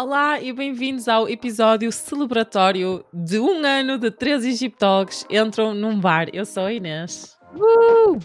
Olá e bem-vindos ao episódio celebratório de um ano de três Egiptólogos entram num bar. Eu sou a Inês. Uh!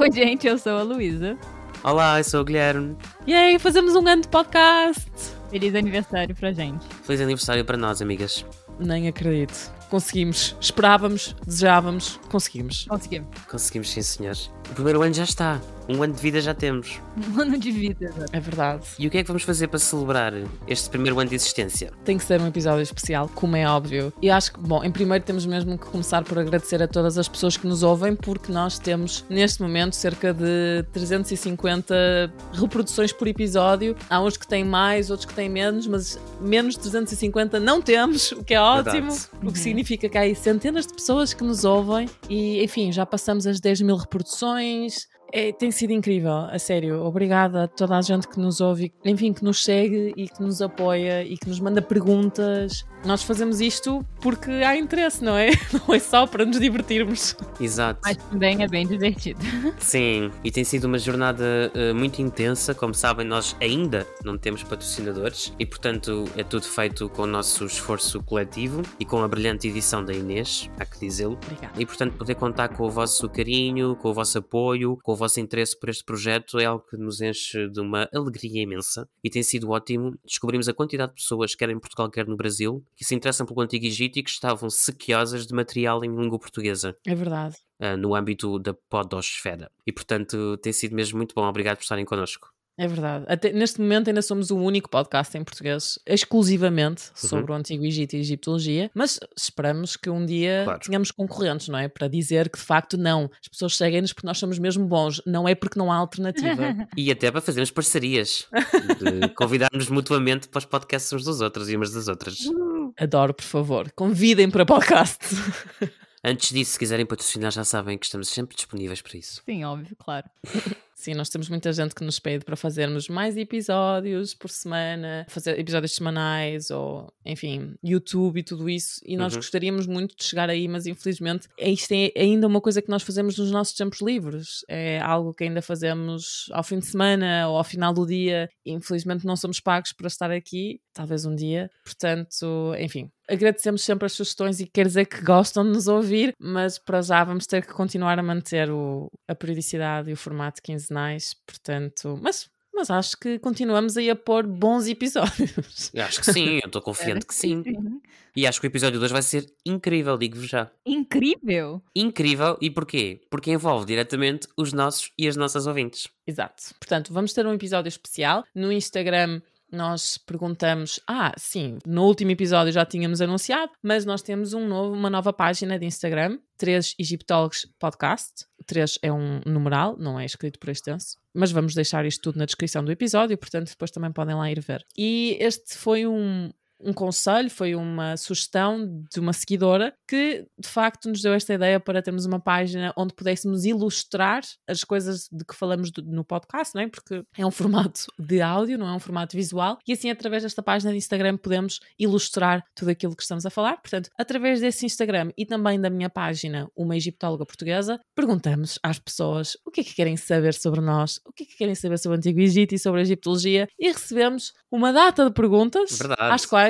Oi, gente, eu sou a Luísa. Olá, eu sou o Guilherme. E aí, fazemos um ano de podcast. Feliz aniversário pra gente. Feliz aniversário para nós, amigas. Nem acredito. Conseguimos. Esperávamos, desejávamos, conseguimos. Conseguimos. Conseguimos, sim, senhor. O primeiro ano já está. Um ano de vida já temos. Um ano de vida. É verdade. E o que é que vamos fazer para celebrar este primeiro ano de existência? Tem que ser um episódio especial, como é óbvio. E acho que, bom, em primeiro temos mesmo que começar por agradecer a todas as pessoas que nos ouvem, porque nós temos, neste momento, cerca de 350 reproduções por episódio. Há uns que têm mais, outros que têm menos, mas menos de 350 não temos, o que é ótimo. Verdade. O que significa que há aí centenas de pessoas que nos ouvem e, enfim, já passamos as 10 mil reproduções. Coins. É, tem sido incrível, a sério. Obrigada a toda a gente que nos ouve, enfim, que nos segue e que nos apoia e que nos manda perguntas. Nós fazemos isto porque há interesse, não é? Não é só para nos divertirmos. Exato. Mas também é bem divertido. Sim, e tem sido uma jornada eh, muito intensa. Como sabem, nós ainda não temos patrocinadores e, portanto, é tudo feito com o nosso esforço coletivo e com a brilhante edição da Inês, há que dizê-lo. Obrigada. E, portanto, poder contar com o vosso carinho, com o vosso apoio, com o vosso interesse por este projeto é algo que nos enche de uma alegria imensa e tem sido ótimo. Descobrimos a quantidade de pessoas, quer em Portugal, quer no Brasil, que se interessam pelo Antigo Egito e que estavam sequiosas de material em língua portuguesa. É verdade. ah, no âmbito da podosfera. E, portanto, tem sido mesmo muito bom. Obrigado por estarem connosco. É verdade. Até neste momento ainda somos o único podcast em português exclusivamente sobre o Antigo Egito e Egiptologia, mas esperamos que um dia Claro. tenhamos concorrentes, não é? Para dizer que de facto não. As pessoas seguem-nos porque nós somos mesmo bons, não é porque não há alternativa. E até para fazermos parcerias, de convidarmos mutuamente para os podcasts uns dos outros e umas das outras. Adoro, por favor. Convidem para podcast. Antes disso, se quiserem patrocinar, já sabem que estamos sempre disponíveis para isso. Sim, óbvio, claro. Sim, nós temos muita gente que nos pede para fazermos mais episódios por semana, fazer episódios semanais ou, enfim, YouTube e tudo isso. E nós Uhum. gostaríamos muito de chegar aí, mas infelizmente isto é ainda uma coisa que nós fazemos nos nossos tempos livres. É algo que ainda fazemos ao fim de semana ou ao final do dia. Infelizmente não somos pagos para estar aqui, talvez um dia. Portanto, enfim. Agradecemos sempre as sugestões e quer dizer que gostam de nos ouvir, mas para já vamos ter que continuar a manter o- a periodicidade e o formato quinzenais, portanto, mas, mas acho que continuamos aí a pôr bons episódios. Eu acho que sim, eu estou confiante que sim. E acho que o episódio 2 vai ser incrível, digo-vos já. Incrível! Incrível, e porquê? Porque envolve diretamente os nossos e as nossas ouvintes. Exato. Portanto, vamos ter um episódio especial. No Instagram nós perguntamos, ah, sim, no último episódio já tínhamos anunciado, mas nós temos um novo, uma nova página de Instagram, 3 Egiptólogos Podcast. 3 é um numeral, não é escrito por extenso, mas vamos deixar isto tudo na descrição do episódio, portanto depois também podem lá ir ver. E este foi um, um conselho, foi uma sugestão de uma seguidora que de facto nos deu esta ideia para termos uma página onde pudéssemos ilustrar as coisas de que falamos do- no podcast, não é? Porque é um formato de áudio, não é um formato visual, e assim através desta página de Instagram podemos ilustrar tudo aquilo que estamos a falar. Portanto, através desse Instagram e também da minha página, Uma Egiptóloga Portuguesa, perguntamos às pessoas o que é que querem saber sobre nós, o que é que querem saber sobre o Antigo Egito e sobre a Egiptologia, e recebemos uma data de perguntas Verdade. às quais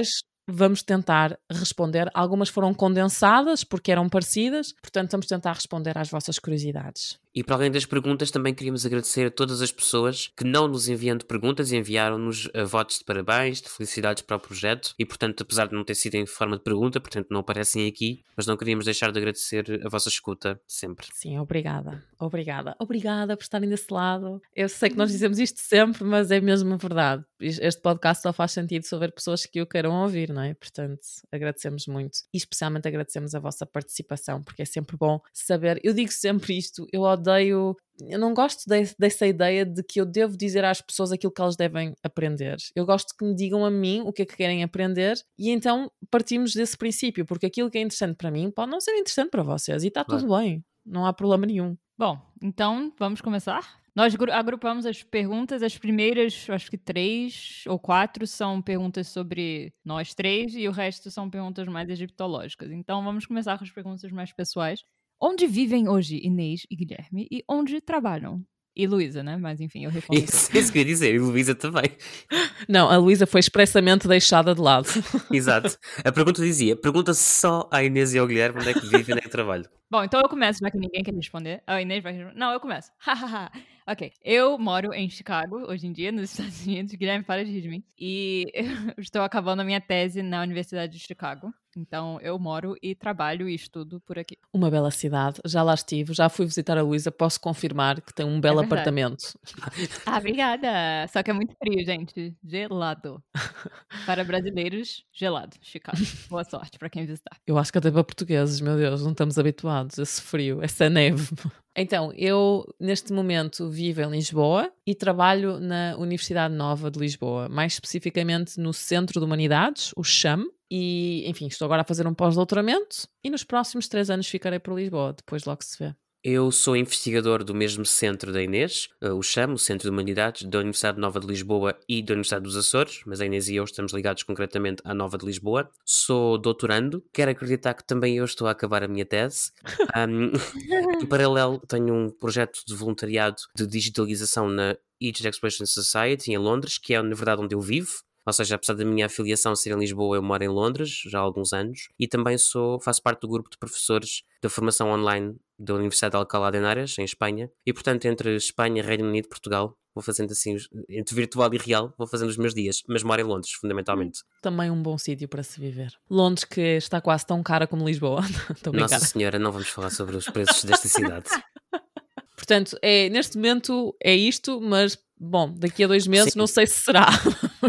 vamos tentar responder. Algumas foram condensadas porque eram parecidas, portanto vamos tentar responder às vossas curiosidades. E para além das perguntas, também queríamos agradecer a todas as pessoas que não nos enviando perguntas, enviaram-nos eh, votos de parabéns, de felicidades para o projeto. E, portanto, apesar de não ter sido em forma de pergunta, portanto, não aparecem aqui, mas não queríamos deixar de agradecer a vossa escuta sempre. Sim, obrigada. Obrigada. Obrigada por estarem desse lado. Eu sei que nós dizemos isto sempre, mas é mesmo verdade. Este podcast só faz sentido se houver pessoas que o queiram ouvir, não é? Portanto, agradecemos muito. E especialmente agradecemos a vossa participação, porque é sempre bom saber. Eu digo sempre isto, eu odeio. Eu não gosto de- dessa ideia de que eu devo dizer às pessoas aquilo que elas devem aprender. Eu gosto que me digam a mim o que é que querem aprender e então partimos desse princípio, porque aquilo que é interessante para mim pode não ser interessante para vocês e está Claro. tudo bem. Não há problema nenhum. Bom, então vamos começar? Nós gru- agrupamos as perguntas, as primeiras, acho que três ou quatro são perguntas sobre nós três e o resto são perguntas mais egiptológicas. Então vamos começar com as perguntas mais pessoais. Onde vivem hoje Inês e Guilherme e onde trabalham? E Luísa, né? Mas enfim, eu respondo. Isso, isso que eu ia dizer, e Luísa também. Não, a Luísa foi expressamente deixada de lado. Exato. A pergunta dizia: pergunta só à Inês e ao Guilherme onde é que vivem e onde é que trabalham. Bom, então eu começo, já que ninguém quer responder. A Inês vai responder. Não, eu começo. Ok. Eu moro em Chicago, hoje em dia, nos Estados Unidos. Guilherme, para de rir de mim. E estou acabando a minha tese na Universidade de Chicago. Então, eu moro e trabalho e estudo por aqui. Uma bela cidade, já lá estive, já fui visitar a Luísa, posso confirmar que tem um belo verdade. apartamento. Ah, obrigada! Só que é muito frio, gente. Gelado. Para brasileiros, gelado. Chicago. Boa sorte para quem visitar. Eu acho que até para portugueses, meu Deus, não estamos habituados a esse frio, essa neve. Então, eu neste momento vivo em Lisboa e trabalho na Universidade Nova de Lisboa, mais especificamente no Centro de Humanidades, o CHAM. E, enfim, estou agora a fazer um pós-doutoramento e nos próximos três anos ficarei por Lisboa, depois logo se vê. Eu sou investigador do mesmo centro da Inês, eh, o CHAM, o Centro de Humanidades, da Universidade Nova de Lisboa e da Universidade dos Açores, mas a Inês e eu estamos ligados concretamente à Nova de Lisboa. Sou doutorando, quero acreditar que também eu estou a acabar a minha tese. Um, em paralelo, tenho um projeto de voluntariado de digitalização na Egypt Expression Society, em Londres, que é na verdade onde eu vivo. Ou seja, apesar da minha afiliação ser em Lisboa, eu moro em Londres já há alguns anos e também sou, faço parte do grupo de professores da formação online da Universidade de Alcalá de Henares, em Espanha. E, portanto, entre Espanha, Reino Unido e Portugal, vou fazendo assim, entre virtual e real, vou fazendo os meus dias, mas moro em Londres, fundamentalmente. Também um bom sítio para se viver. Londres que está quase tão cara como Lisboa. Nossa. Senhora, não vamos falar sobre os preços desta cidade. Portanto, é, neste momento é isto, mas bom, daqui a dois meses Sim. não sei se será.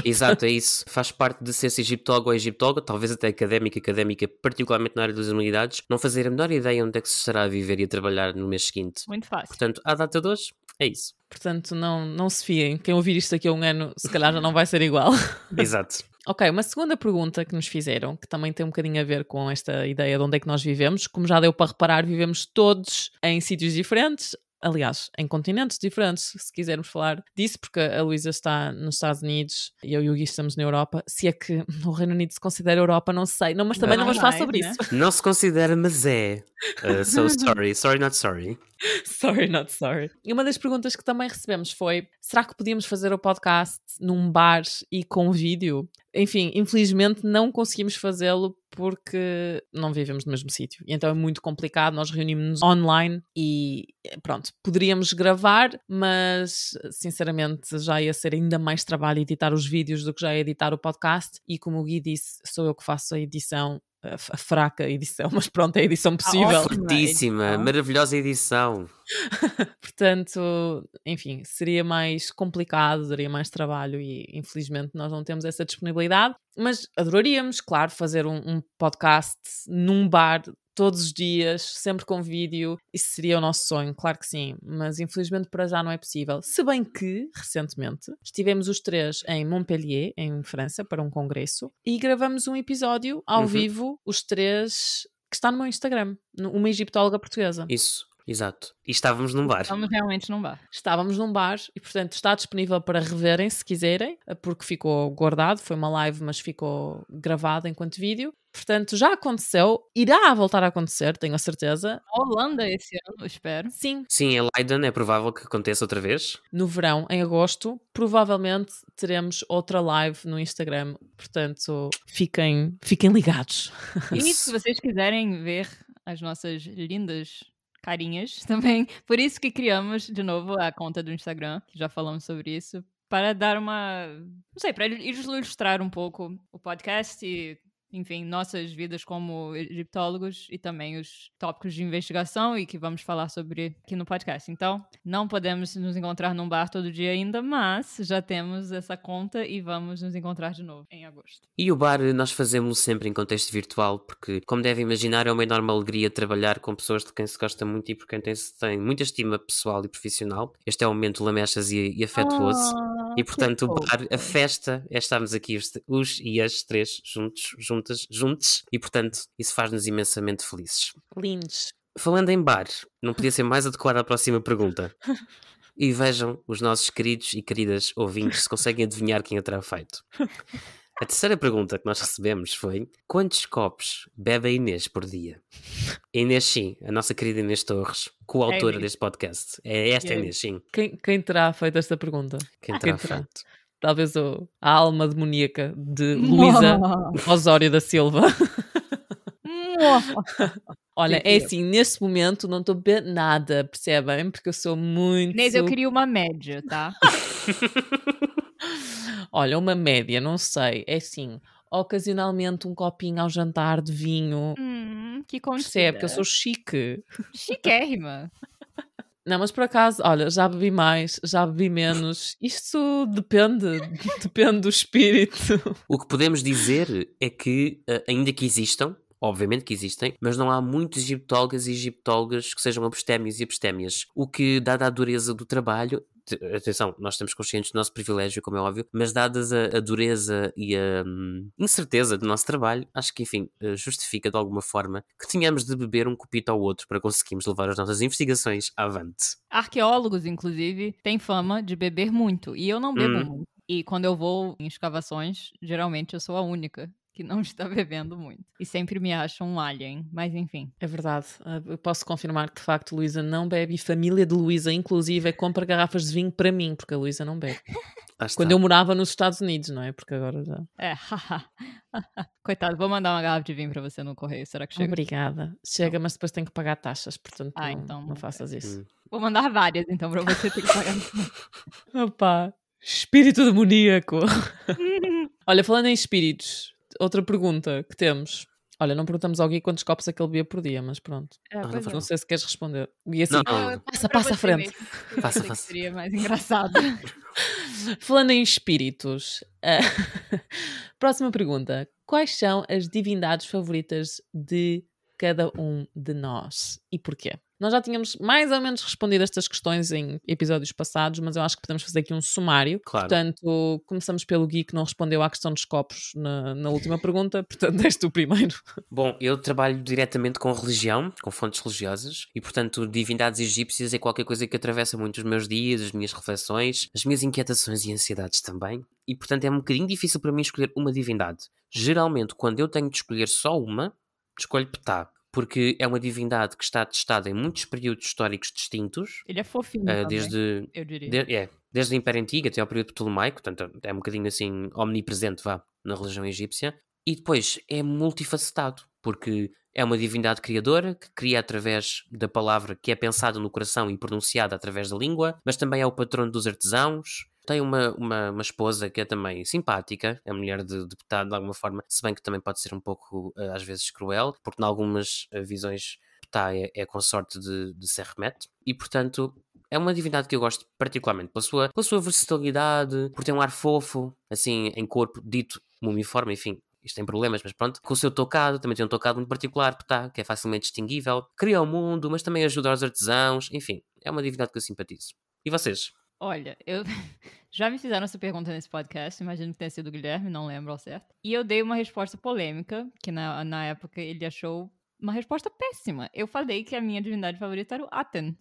Exato, é isso. Faz parte de ser-se egiptólogo ou egiptóloga, talvez até académica, académica, particularmente na área das humanidades, não fazer a menor ideia onde é que se estará a viver e a trabalhar no mês seguinte. Muito fácil. Portanto, à data de hoje, é isso. Portanto, não, não se fiem. Quem ouvir isto daqui a um ano, se calhar já não vai ser igual. Exato. Ok, uma segunda pergunta que nos fizeram, que também tem um bocadinho a ver com esta ideia de onde é que nós vivemos. Como já deu para reparar, vivemos todos em sítios diferentes. Aliás, em continentes diferentes, se quisermos falar disso, porque a Luísa está nos Estados Unidos e eu e o Gui estamos na Europa. Se é que o Reino Unido se considera Europa, não sei. Não, mas também não, Não vamos falar mais, sobre né? isso. Não se considera, mas é. Uh, so sorry, sorry, not sorry. Sorry, not sorry. E uma das perguntas que também recebemos foi: será que podíamos fazer o podcast num bar e com vídeo? Enfim, infelizmente não conseguimos fazê-lo porque não vivemos no mesmo sítio. Então é muito complicado. Nós reunimos-nos online e pronto, poderíamos gravar, mas sinceramente já ia ser ainda mais trabalho editar os vídeos do que já editar o podcast. E como o Gui disse, sou eu que faço a edição. A fraca edição, mas pronto, é a edição possível. ótimo. Fortíssima, edição. maravilhosa edição. Portanto, enfim, seria mais complicado, daria mais trabalho e infelizmente nós não temos essa disponibilidade. Mas adoraríamos, claro, fazer um, um podcast num bar todos os dias, sempre com vídeo. Isso seria o nosso sonho, claro que sim. Mas infelizmente para já não é possível. Se bem que, recentemente, estivemos os três em Montpellier, em França, para um congresso e gravamos um episódio ao Uhum. vivo, os três, que está no meu Instagram, uma egiptóloga portuguesa. Isso, exato. E estávamos num bar. Estamos realmente num bar. Estávamos num bar e, portanto, está disponível para reverem se quiserem, porque ficou guardado, foi uma live, mas ficou gravado enquanto vídeo. Portanto, já aconteceu, irá voltar a acontecer, tenho a certeza. Na Holanda esse ano, eu espero. Sim, Sim, em Leiden é provável que aconteça outra vez. no verão, em agosto, provavelmente teremos outra live no Instagram. Portanto, fiquem, fiquem ligados. E se vocês quiserem ver as nossas lindas carinhas também, por isso que criamos de novo a conta do Instagram, que já falamos sobre isso, para dar uma, não sei, para ilustrar um pouco o podcast e enfim, nossas vidas como egiptólogos e também os tópicos de investigação e que vamos falar sobre aqui no podcast. Então, não podemos nos encontrar num bar todo dia ainda, mas já temos essa conta e vamos nos encontrar de novo em agosto. E o bar nós fazemos sempre em contexto virtual, porque, como devem imaginar, é uma enorme alegria trabalhar com pessoas de quem se gosta muito e por quem tem, se tem muita estima pessoal e profissional. Este é um momento lamechas e, e afetuoso. Ah, E portanto, o bar, a festa, é estarmos aqui os, os e as três juntos, juntas, juntos, e portanto, isso faz-nos imensamente felizes. Lindos. Falando em bar, não podia ser mais adequada a próxima pergunta. E vejam os nossos queridos e queridas ouvintes se conseguem adivinhar quem a terá feito. A terceira pergunta que nós recebemos foi: quantos copos bebe a Inês por dia? A Inês, sim, a nossa querida Inês Torres, coautora Inês. deste podcast. É esta É. Inês, sim. Quem, quem terá feito esta pergunta? Quem Quem terá terá? feito? Talvez o, a alma demoníaca de Luísa Osório da Silva. Olha, é assim, neste momento não estou a beber nada, percebem? Porque eu sou muito. Inês, eu queria uma média, tá? Olha, uma média, não sei. É assim, ocasionalmente um copinho ao jantar de vinho. hum, que Percebe que eu contida. sou chique. Chiquérrima. Não, mas por acaso, olha, já bebi mais, já bebi menos. Isto depende, depende do espírito. O que podemos dizer é que, eh, ainda que existam, obviamente que existem, mas não há muitos egiptólogas e egiptólogas que sejam abstémios e abstémias. O que, dada a dureza do trabalho, te- atenção, nós estamos conscientes do nosso privilégio, como é óbvio, mas dadas a, a dureza e a hum, incerteza do nosso trabalho, acho que, enfim, eh, justifica de alguma forma que tenhamos de beber um copito ao outro para conseguirmos levar as nossas investigações avante. Arqueólogos, inclusive, têm fama de beber muito. E eu não bebo Hum. muito. E quando eu vou em escavações, geralmente eu sou a única que não está bebendo muito. E sempre me acham um alien. Mas enfim. É verdade. Ah, Eu posso confirmar que de facto Luísa não bebe e família de Luísa, inclusive, compra garrafas de vinho para mim, porque a Luísa não bebe. Quando eu morava nos Estados Unidos, não é? Porque agora já. É, haha. Coitado, vou mandar uma garrafa de vinho pra você no correio. Será que chega? Obrigada. Chega, mas depois tem que pagar taxas, portanto Ah, não, então não não faças isso. Hum. Vou mandar várias, então, pra você ter que pagar. Opa, espírito demoníaco. Olha, falando em espíritos, outra pergunta que temos. Olha, não perguntamos ao Gui quantos copos é que ele bebia por dia, mas pronto. É, não faz é. Não sei se queres responder. Gui, assim, Não, não. passa, passa à frente. que faça. Seria mais engraçado. Falando em espíritos, ah, próxima pergunta. Quais são as divindades favoritas de cada um de nós e porquê? Nós já tínhamos mais ou menos respondido estas questões em episódios passados, mas eu acho que podemos fazer aqui um sumário. Claro. Portanto, começamos pelo Gui, que não respondeu à questão dos copos na, na última pergunta. Portanto, és tu primeiro. Bom, eu trabalho diretamente com religião, com fontes religiosas, e portanto, divindades egípcias é qualquer coisa que atravessa muito os meus dias, as minhas reflexões, as minhas inquietações e ansiedades também. E portanto, é um bocadinho difícil para mim escolher uma divindade. Geralmente, quando eu tenho de escolher só uma, escolho Ptah, porque é uma divindade que está testada em muitos períodos históricos distintos, Ele é fofinho. também, desde Eu diria. de- é, desde o Império Antigo até ao período ptolomaico, portanto é um bocadinho assim omnipresente, vá, na religião egípcia. E depois é multifacetado, porque é uma divindade criadora que cria através da palavra que é pensada no coração e pronunciada através da língua, mas também é o patrono dos artesãos. Tem uma, uma, uma esposa que é também simpática, é mulher de, de Ptah de alguma forma, se bem que também pode ser um pouco, eh, às vezes, cruel, porque em algumas eh, visões Ptah é, é consorte de, de Sermet. E, portanto, é uma divindade que eu gosto particularmente pela sua, pela sua versatilidade, por ter um ar fofo, assim, em corpo dito mumiforme, enfim. Isto tem problemas, mas pronto. Com o seu tocado, também tem um tocado muito particular, tá, que é facilmente distinguível. Cria o mundo, mas também ajuda aos artesãos. Enfim, é uma divindade que eu simpatizo. E vocês? Olha, eu já me fizeram essa pergunta nesse podcast, imagino que tenha sido o Guilherme, não lembro ao certo. E eu dei uma resposta polêmica, que na, na época ele achou uma resposta péssima. Eu falei que a minha divindade favorita era o Aten.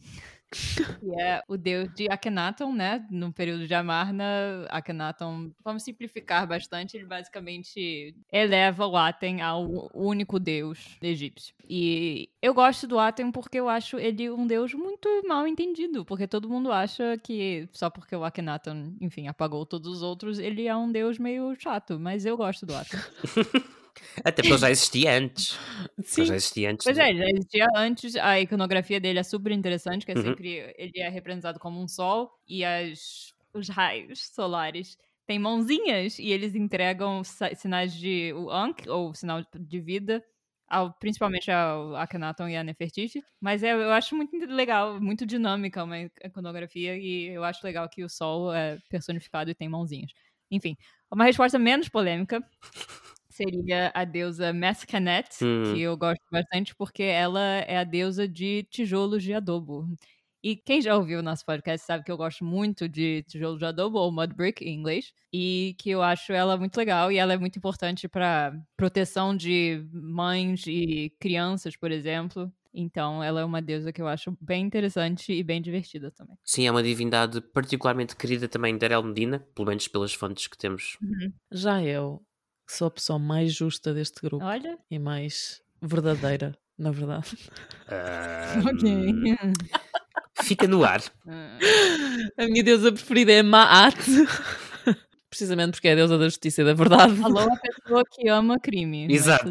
que é o deus de Akhenaton, né? No período de Amarna, Akhenaton, vamos simplificar bastante, ele basicamente eleva o Aten ao único deus egípcio. E eu gosto do Aten porque eu acho ele um deus muito mal entendido, porque todo mundo acha que só porque o Akhenaton, enfim, apagou todos os outros, ele é um deus meio chato, mas eu gosto do Aten. Até porque já existia antes. Sim. Já existia antes. Pois de- é, já existia antes, a iconografia dele é super interessante, que é Uhum. sempre, ele é representado como um sol, e as, os raios solares têm mãozinhas, e eles entregam sinais de o Ankh, ou sinal de vida, ao, principalmente ao Akhenaton e a Nefertiti, mas é, eu acho muito legal, muito dinâmica uma iconografia, e eu acho legal que o sol é personificado e tem mãozinhas. Enfim, uma resposta menos polêmica seria a deusa Mescanet, Hum. que eu gosto bastante porque ela é a deusa de tijolos de adobo. E quem já ouviu o nosso podcast sabe que eu gosto muito de tijolo de adobo, ou mud brick em inglês, e que eu acho ela muito legal e ela é muito importante para proteção de mães e crianças, por exemplo. Então, ela é uma deusa que eu acho bem interessante e bem divertida também. Sim, é uma divindade particularmente querida também de Arel Medina, pelo menos pelas fontes que temos. Já eu sou a pessoa mais justa deste grupo Olha. e mais verdadeira, na verdade. Ah, Ok. Fica no ar. A minha deusa preferida é Maat. Precisamente porque é a deusa da justiça e da verdade. Alô, a pessoa que ama crime. mas Exato.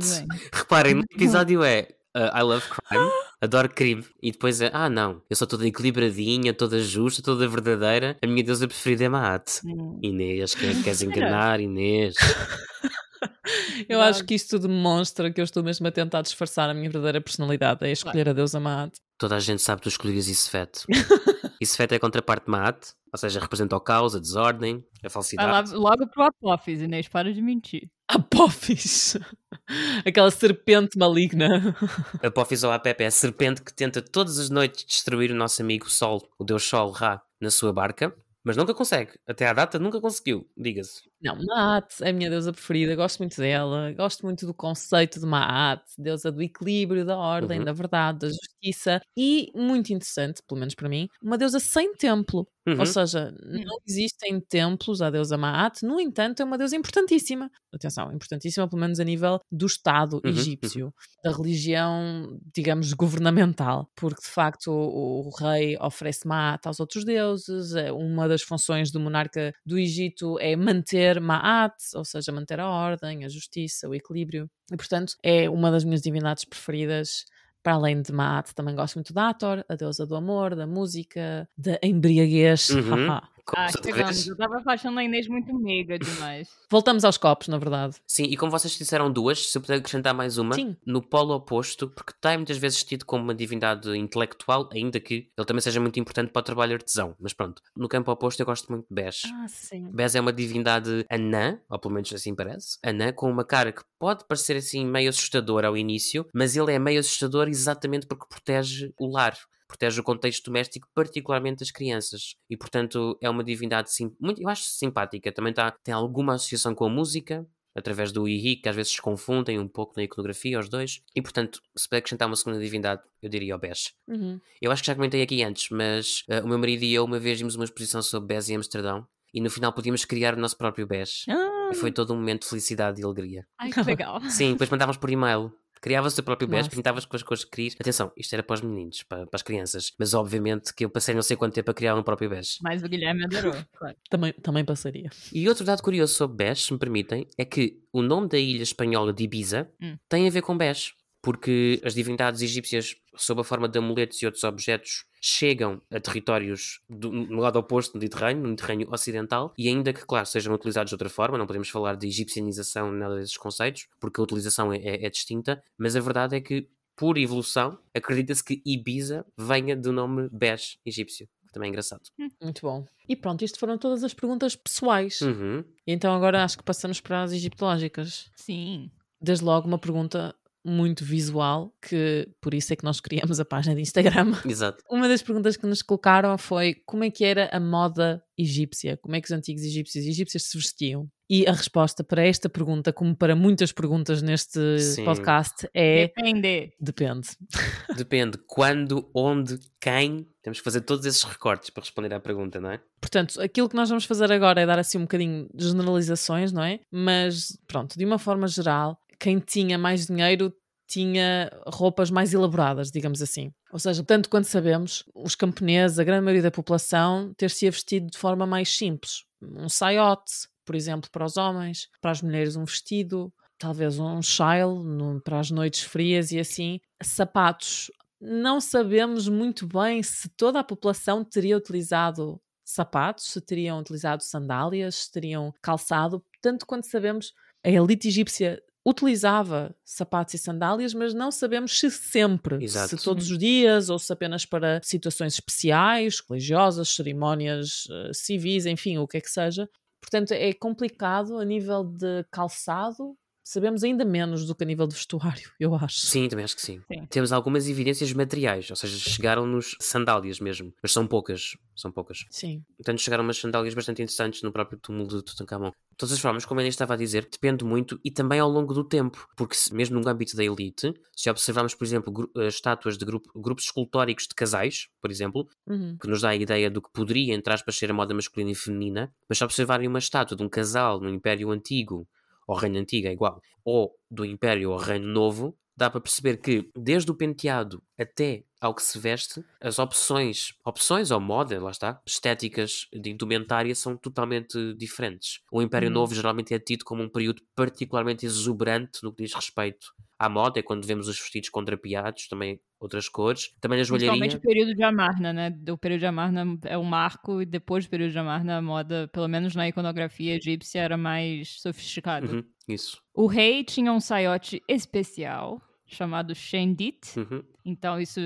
Reparem, no episódio é uh, I love crime, adoro crime, e depois é, ah não, eu sou toda equilibradinha, toda justa, toda verdadeira, a minha deusa preferida é Maat. Hum. Inês, quem é que queres enganar, Inês? Eu acho que isto demonstra que eu estou mesmo a tentar disfarçar a minha verdadeira personalidade, é escolher a deusa Maat. Toda a gente sabe que tu escolhias Isfet. Isfet é a contraparte de Maat, ou seja, representa o caos, a desordem, a Vai falsidade. logo pro Apófis, Inês, para de mentir. Apophis! Aquela serpente maligna. Apophis ou Apep é a serpente que tenta todas as noites destruir o nosso amigo Sol, o deus Sol Ra, na sua barca, mas nunca consegue. Até à data nunca conseguiu, diga-se. Não, Maat é a minha deusa preferida, gosto muito dela, gosto muito do conceito de Maat, deusa do equilíbrio, da ordem, Uhum. da verdade, da justiça e, muito interessante, pelo menos para mim, uma deusa sem templo. Uhum. Ou seja, não existem templos à deusa Maat, no entanto, é uma deusa importantíssima. Atenção, importantíssima pelo menos a nível do Estado Uhum, egípcio, da religião, digamos, governamental, porque de facto o, o rei oferece Maat aos outros deuses, é uma das funções do monarca do Egito é manter Maat, ou seja, manter a ordem, a justiça, o equilíbrio, e portanto é uma das minhas divindades preferidas. Para além de Maat, também gosto muito da Ator, a deusa do amor, da música, da embriaguez. Uhum. Ah, chegamos. Eu estava achando a Inês muito meiga demais. Voltamos aos copos, na verdade. Sim, e como vocês disseram duas, se eu puder acrescentar mais uma, Sim. no polo oposto, porque está muitas vezes tido como uma divindade intelectual, ainda que ele também seja muito importante para o trabalho artesão. Mas pronto, no campo oposto eu gosto muito de Bes. Ah, sim. Bes é uma divindade anã, ou pelo menos assim parece, anã, com uma cara que pode parecer assim meio assustadora ao início, mas ele é meio assustador exatamente porque protege o lar. Protege o contexto doméstico, particularmente das crianças. E, portanto, é uma divindade muito, eu acho simpática. Também tá, tem alguma associação com a música, através do Ihi, que às vezes se confundem um pouco na iconografia, os dois. E, portanto, se puder acrescentar uma segunda divindade, eu diria o Bes. Uhum. Eu acho que já comentei aqui antes, mas eh, o meu marido e eu uma vez vimos uma exposição sobre Bes em Amsterdão e no final podíamos criar o nosso próprio Bes. Ah, E foi todo um momento de felicidade e alegria. ai, que legal. Sim, depois mandávamos por e-mail. Criavas o teu próprio Bes, pintavas com as cores que querias. Atenção, isto era para os meninos, para, para as crianças. Mas obviamente que eu passei não sei quanto tempo a criar um próprio Bes. Mas o Guilherme adorou. Claro. Também, também passaria. E outro dado curioso sobre Bes, se me permitem, é que o nome da ilha espanhola de Ibiza Hum. tem a ver com Bes. Porque as divindades egípcias, sob a forma de amuletos e outros objetos, chegam a territórios do, no lado oposto do Mediterrâneo, no Mediterrâneo Ocidental, e ainda que, claro, sejam utilizados de outra forma, não podemos falar de egipcianização, nada desses conceitos, porque a utilização é, é- é distinta, mas a verdade é que, por evolução, acredita-se que Ibiza venha do nome Bes egípcio. Também é engraçado. Muito bom. E pronto, isto foram todas as perguntas pessoais. Uhum. E então agora acho que passamos para as egiptológicas. Sim. Desde logo uma pergunta muito visual, que por isso é que nós criamos a página de Instagram. Exato. Uma das perguntas que nos colocaram foi como é que era a moda egípcia? Como é que os antigos egípcios e egípcias se vestiam? E a resposta para esta pergunta, como para muitas perguntas neste Sim. podcast, é Depende. depende. Depende quando, onde, quem. Temos que fazer todos esses recortes para responder à pergunta, não é? Portanto, aquilo que nós vamos fazer agora é dar assim um bocadinho de generalizações, não é? Mas pronto, de uma forma geral, quem tinha mais dinheiro tinha roupas mais elaboradas, digamos assim. Ou seja, tanto quanto sabemos, os camponeses, a grande maioria da população, ter-se vestido de forma mais simples. Um saiote, por exemplo, para os homens, para as mulheres um vestido, talvez um chale para as noites frias e assim. Sapatos. Não sabemos muito bem se toda a população teria utilizado sapatos, se teriam utilizado sandálias, se teriam calçado. Tanto quanto sabemos, a elite egípcia utilizava sapatos e sandálias, mas não sabemos se sempre, Exato. se todos os dias ou se apenas para situações especiais, religiosas, cerimónias eh, civis, enfim, o que é que seja. Portanto, é complicado a nível de calçado. Sabemos ainda menos do que a nível de vestuário, eu acho. Sim, também acho que sim. Sim. Temos algumas evidências materiais, ou seja, chegaram-nos sandálias mesmo, mas são poucas, são poucas. Sim. Portanto, chegaram umas sandálias bastante interessantes no próprio túmulo de Tutankhamon. De todas as formas, como a Inês estava a dizer, depende muito e também ao longo do tempo, porque se- mesmo no âmbito da elite, se observarmos, por exemplo, eh, estátuas de grupo- grupos escultóricos de casais, por exemplo, Uhum. que nos dá a ideia do que poderia, entre aspas, ser a moda masculina e feminina, mas se observarem uma estátua de um casal no Império Antigo ao Reino Antigo é igual, ou do Império ao Reino Novo, dá para perceber que desde o penteado até ao que se veste, as opções, opções ou moda, lá está, estéticas de indumentária são totalmente diferentes. O Império Uhum. Novo geralmente é tido como um período particularmente exuberante no que diz respeito à moda, é quando vemos os vestidos contrapiados, também outras cores. Também a Principalmente joalharia. o período de Amarna, né? O período de Amarna é um marco e depois do período de Amarna a moda, pelo menos na iconografia egípcia, era mais sofisticada. Uhum, isso. O rei tinha um saiote especial chamado Shendit. Uhum. Então isso,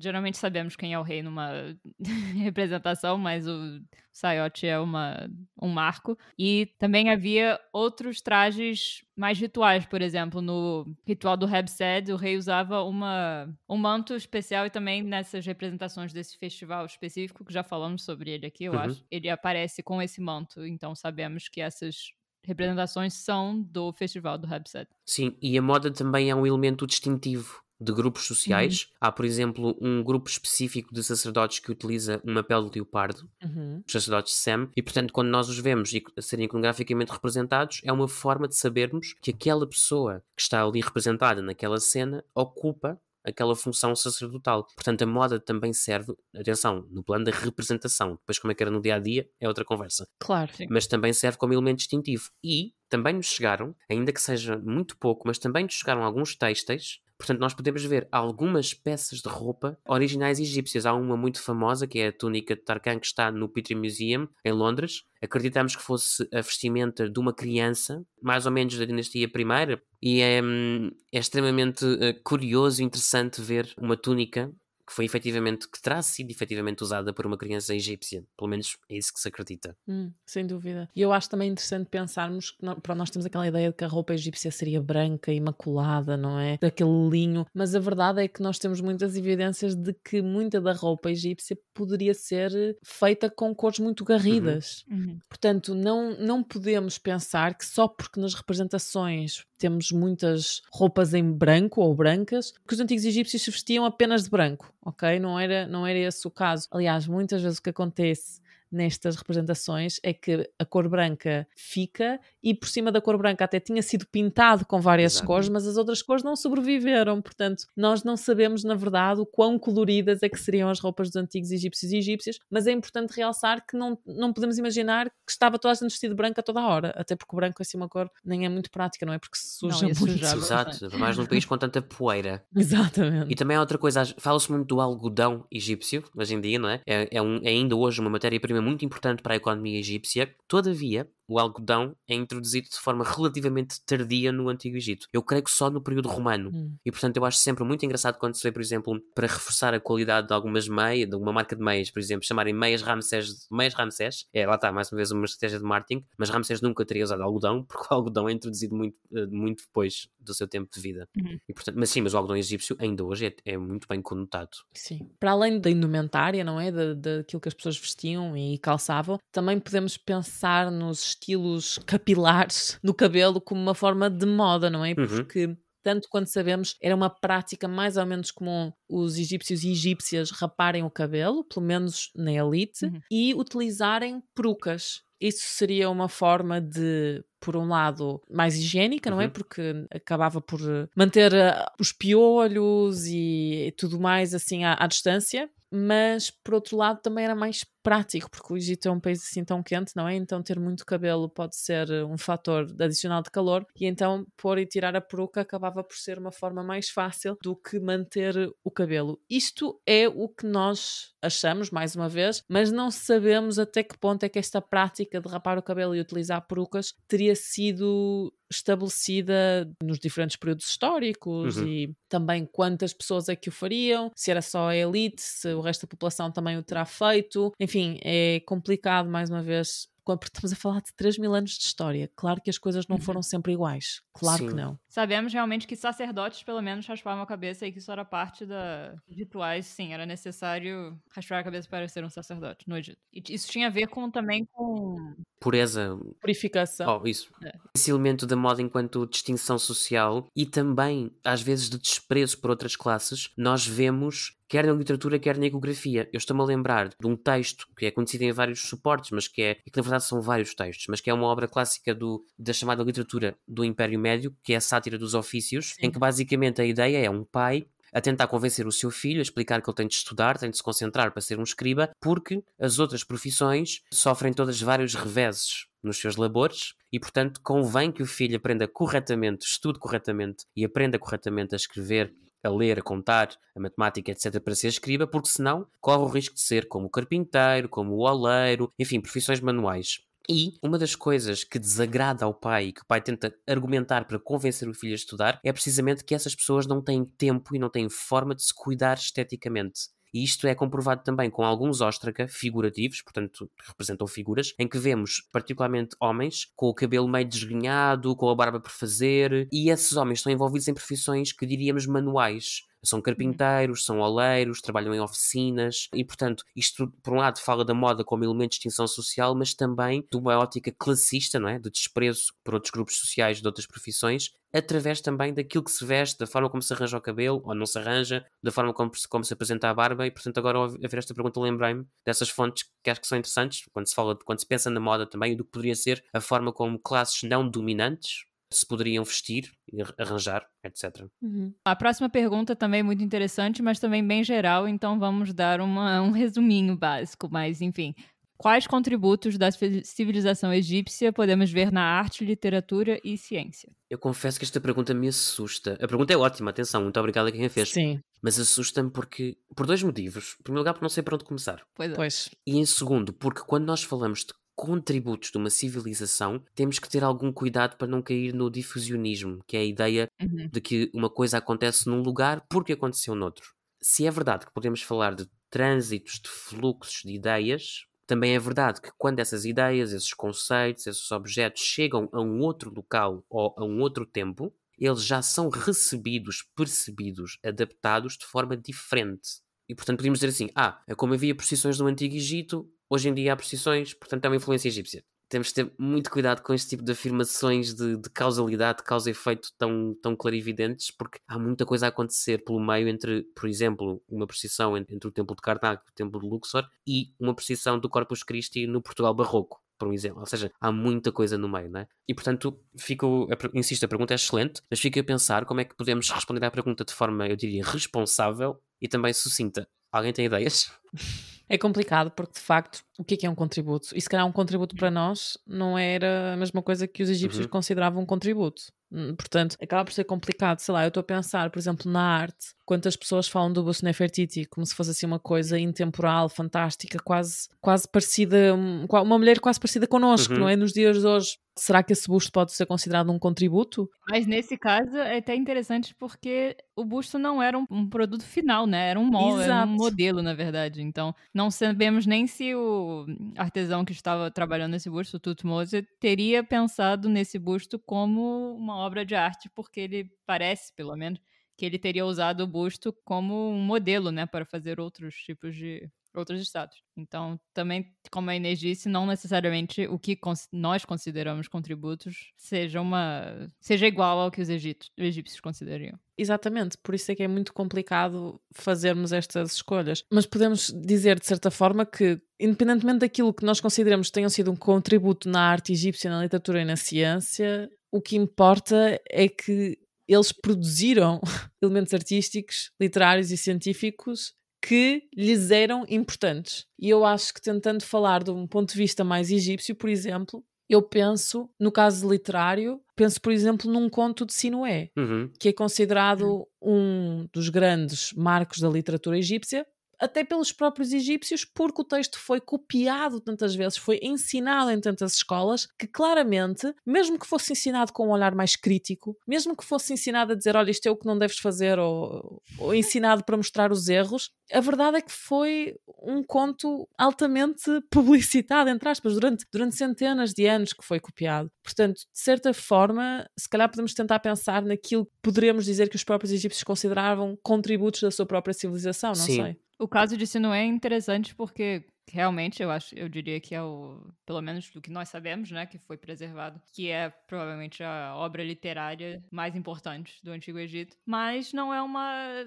geralmente sabemos quem é o rei numa representação, mas o saiote é uma, um marco. E também havia outros trajes mais rituais, por exemplo, no ritual do Hebsed, o rei usava uma, um manto especial e também nessas representações desse festival específico, que já falamos sobre ele aqui, eu Uhum. acho, ele aparece com esse manto. Então sabemos que essas representações são do festival do Hebsed. Sim, e a moda também é um elemento distintivo de grupos sociais. Uhum. Há, por exemplo, um grupo específico de sacerdotes que utiliza uma pele de leopardo, Uhum. os sacerdotes Sem, e portanto, quando nós os vemos e serem iconograficamente representados, é uma forma de sabermos que aquela pessoa que está ali representada naquela cena ocupa aquela função sacerdotal. Portanto, a moda também serve, atenção, no plano da representação. Depois, como é que era no dia a dia, é outra conversa. Claro. Sim. Mas também serve como elemento distintivo. E também nos chegaram, ainda que seja muito pouco, mas também nos chegaram alguns têxteis. Portanto, nós podemos ver algumas peças de roupa originais egípcias. Há uma muito famosa, que é a túnica de Tarkan, que está no Petrie Museum, em Londres. Acreditamos que fosse a vestimenta de uma criança, mais ou menos da dinastia I, e é, hum, é extremamente eh, curioso e interessante ver uma túnica que foi efetivamente, que terá sido efetivamente usada por uma criança egípcia. Pelo menos é isso que se acredita. Hum, sem dúvida. E eu acho também interessante pensarmos que para nós temos aquela ideia de que a roupa egípcia seria branca, imaculada, não é? Daquele linho. Mas a verdade é que nós temos muitas evidências de que muita da roupa egípcia poderia ser feita com cores muito garridas. Portanto, não, não podemos pensar que só porque nas representações temos muitas roupas em branco ou brancas, que os antigos egípcios se vestiam apenas de branco, ok? Não era, não era esse o caso. Aliás, muitas vezes o que acontece nestas representações é que a cor branca fica e por cima da cor branca até tinha sido pintado com várias Exato. cores, mas as outras cores não sobreviveram. Portanto, nós não sabemos, na verdade, o quão coloridas é que seriam as roupas dos antigos egípcios e egípcias, mas é importante realçar que não, não podemos imaginar que estava toda a gente vestida de branco a toda a hora, até porque o branco é assim uma cor nem é muito prática, não é? Porque se suja Não, muito. sujar Exato, mais num país com tanta poeira. Exatamente. E também há outra coisa, fala-se muito do algodão egípcio, hoje em dia, não é? É, é um- é ainda hoje uma matéria-prima muito importante para a economia egípcia. Todavia, o algodão é introduzido de forma relativamente tardia no Antigo Egito. Eu creio que só no período romano. Hum. E portanto eu acho sempre muito engraçado quando se vê, por exemplo, para reforçar a qualidade de algumas meias, de alguma marca de meias, por exemplo, chamarem meias Ramsés, meias Ramsés, é, lá está, mais uma vez uma estratégia de marketing, mas Ramsés nunca teria usado algodão, porque o algodão é introduzido muito, eh, muito depois do seu tempo de vida. Uhum. E, portanto, mas sim, mas o algodão egípcio ainda hoje é, é muito bem conotado. Sim. Para além da indumentária, não é? Da, daquilo que as pessoas vestiam e calçavam, também podemos pensar nos estilos capilares no cabelo como uma forma de moda, não é? Uhum. Porque. Tanto quanto sabemos, era uma prática mais ou menos comum os egípcios e egípcias raparem o cabelo, pelo menos na elite, Uhum. e utilizarem perucas. Isso seria uma forma de, por um lado, mais higiênica, não é? Uhum. Porque acabava por eh, manter ah, os piolhos e tudo mais assim à, à distância, mas por outro lado também era mais prático, porque o Egito é um país assim tão quente, não é? Então ter muito cabelo pode ser eh, um fator adicional de calor, e então pôr e tirar a peruca acabava por ser uma forma mais fácil do que manter o cabelo. Isto é o que nós achamos, mais uma vez, mas não sabemos até que ponto é que esta prática de rapar o cabelo e utilizar perucas teria sido estabelecida nos diferentes períodos históricos Uhum. e também quantas pessoas é que o fariam, se era só a elite, se o resto da população também o terá feito. Enfim, é complicado mais uma vez. Quando- Porque estamos a falar de 3 mil anos de história. Claro que as coisas não Uhum. foram sempre iguais. Claro Sim. que não. Sabemos realmente que sacerdotes, pelo menos, raspavam a cabeça e que isso era parte da dos rituais. Sim, era necessário raspar a cabeça para ser um sacerdote no Egito. E isso tinha a ver com também com. Pureza, Purificação. oh, isso. É. Esse elemento da moda enquanto distinção social e também, às vezes, de desprezo por outras classes, nós vemos quer na literatura, quer na ecografia. Eu estou-me a lembrar de um texto que é conhecido em vários suportes, mas que é, e que na verdade são vários textos, mas que é uma obra clássica do, da chamada literatura do Império Médio, que é a Sátira dos Ofícios, Sim. em que basicamente a ideia é um pai a tentar convencer o seu filho, a explicar que ele tem de estudar, tem de se concentrar para ser um escriba, porque as outras profissões sofrem todas vários reveses nos seus labores e, portanto, convém que o filho aprenda corretamente, estude corretamente e aprenda corretamente a escrever a ler, a contar, a matemática, etc., para ser escriba, porque senão corre o risco de ser como o carpinteiro, como o oleiro, enfim, profissões manuais. E uma das coisas que desagrada ao pai e que o pai tenta argumentar para convencer o filho a estudar é precisamente que essas pessoas não têm tempo e não têm forma de se cuidar esteticamente. E isto é comprovado também com alguns óstraca figurativos, portanto, que representam figuras, em que vemos particularmente homens com o cabelo meio desgrenhado, com a barba por fazer, e esses homens estão envolvidos em profissões que diríamos manuais são carpinteiros, são oleiros, trabalham em oficinas e, portanto, isto, por um lado, fala da moda como elemento de extinção social, mas também de uma ótica classista, não é? De desprezo por outros grupos sociais de outras profissões, através também daquilo que se veste, da forma como se arranja o cabelo, ou não se arranja, da forma como, como se apresenta a barba, e, portanto, agora ao ver esta pergunta, lembrei-me dessas fontes que acho que são interessantes, quando se fala, quando se pensa na moda também, e do que poderia ser a forma como classes não dominantes se poderiam vestir, arranjar, etc. Uhum. A próxima pergunta também é muito interessante, mas também bem geral, então vamos dar uma, um resuminho básico, mas enfim. Quais contributos da civilização egípcia podemos ver na arte, literatura e ciência? Eu confesso que esta pergunta me assusta. A pergunta é ótima, atenção, muito obrigado a quem a fez. Sim. Mas assusta-me porque, por dois motivos. Em primeiro lugar, porque não sei por onde começar. Pois, é. pois. E em segundo, porque quando nós falamos de contributos de uma civilização, temos que ter algum cuidado para não cair no difusionismo, que é a ideia uhum. de que uma coisa acontece num lugar porque aconteceu noutro. Se é verdade que podemos falar de trânsitos, de fluxos de ideias, também é verdade que quando essas ideias, esses conceitos, esses objetos chegam a um outro local ou a um outro tempo, eles já são recebidos, percebidos, adaptados de forma diferente. E portanto podemos dizer assim: ah, é como havia procissões no Antigo Egito, Hoje em dia há precisões, portanto é uma influência egípcia. Temos de ter muito cuidado com este tipo de afirmações de, de causalidade, de causa e efeito tão, tão clarividentes, porque há muita coisa a acontecer pelo meio entre, por exemplo, uma precisão entre, entre o Templo de Karnak e o Templo de Luxor e uma precisão do Corpus Christi no Portugal Barroco por um exemplo. Ou seja, há muita coisa no meio, não é? E portanto, fico, insisto, a pergunta é excelente, mas fico a pensar como é que podemos responder à pergunta de forma, eu diria, responsável e também sucinta. Alguém tem ideias? É complicado porque, de facto, o que é, que é um contributo? E se calhar um contributo para nós não era a mesma coisa que os egípcios uhum. consideravam um contributo. Hum, portanto, acaba por ser complicado. Sei lá, eu estou a pensar, por exemplo, na arte, quantas pessoas falam do busto Nefertiti como se fosse assim uma coisa intemporal, fantástica, quase, quase parecida, uma mulher quase parecida connosco, uhum. não é? Nos dias de hoje. Será que esse busto pode ser considerado um contributo? Mas nesse caso é até interessante porque o busto não era um, um produto final, né? Era um, mo era um modelo, na verdade. Então, não sabemos nem se o artesão que estava trabalhando nesse busto, o Tutmose, teria pensado nesse busto como uma obra de arte, porque ele parece, pelo menos, que ele teria usado o busto como um modelo, né, para fazer outros tipos de outros estados. Então, também, como a Inês disse, não necessariamente o que cons nós consideramos contributos seja uma seja igual ao que os egípcios considerariam. Exatamente, por isso é que é muito complicado fazermos estas escolhas. Mas podemos dizer, de certa forma, que, independentemente daquilo que nós consideramos tenham sido um contributo na arte egípcia, na literatura e na ciência, o que importa é que eles produziram elementos artísticos, literários e científicos que lhes eram importantes. E eu acho que tentando falar de um ponto de vista mais egípcio, por exemplo, eu penso, no caso literário, penso, por exemplo, num conto de Sinué, uhum. que é considerado um dos grandes marcos da literatura egípcia, até pelos próprios egípcios, porque o texto foi copiado tantas vezes, foi ensinado em tantas escolas, que claramente, mesmo que fosse ensinado com um olhar mais crítico, mesmo que fosse ensinado a dizer, olha, isto é o que não deves fazer, ou, ou ensinado para mostrar os erros, a verdade é que foi um conto altamente publicitado, entre aspas, durante, durante centenas de anos que foi copiado. Portanto, de certa forma, se calhar podemos tentar pensar naquilo que poderíamos dizer que os próprios egípcios consideravam contributos da sua própria civilização, não Sim. sei. O caso de Sinué é interessante porque realmente eu acho, eu diria que é o, pelo menos do que nós sabemos, né, que foi preservado, que é provavelmente a obra literária mais importante do Antigo Egito, mas não é uma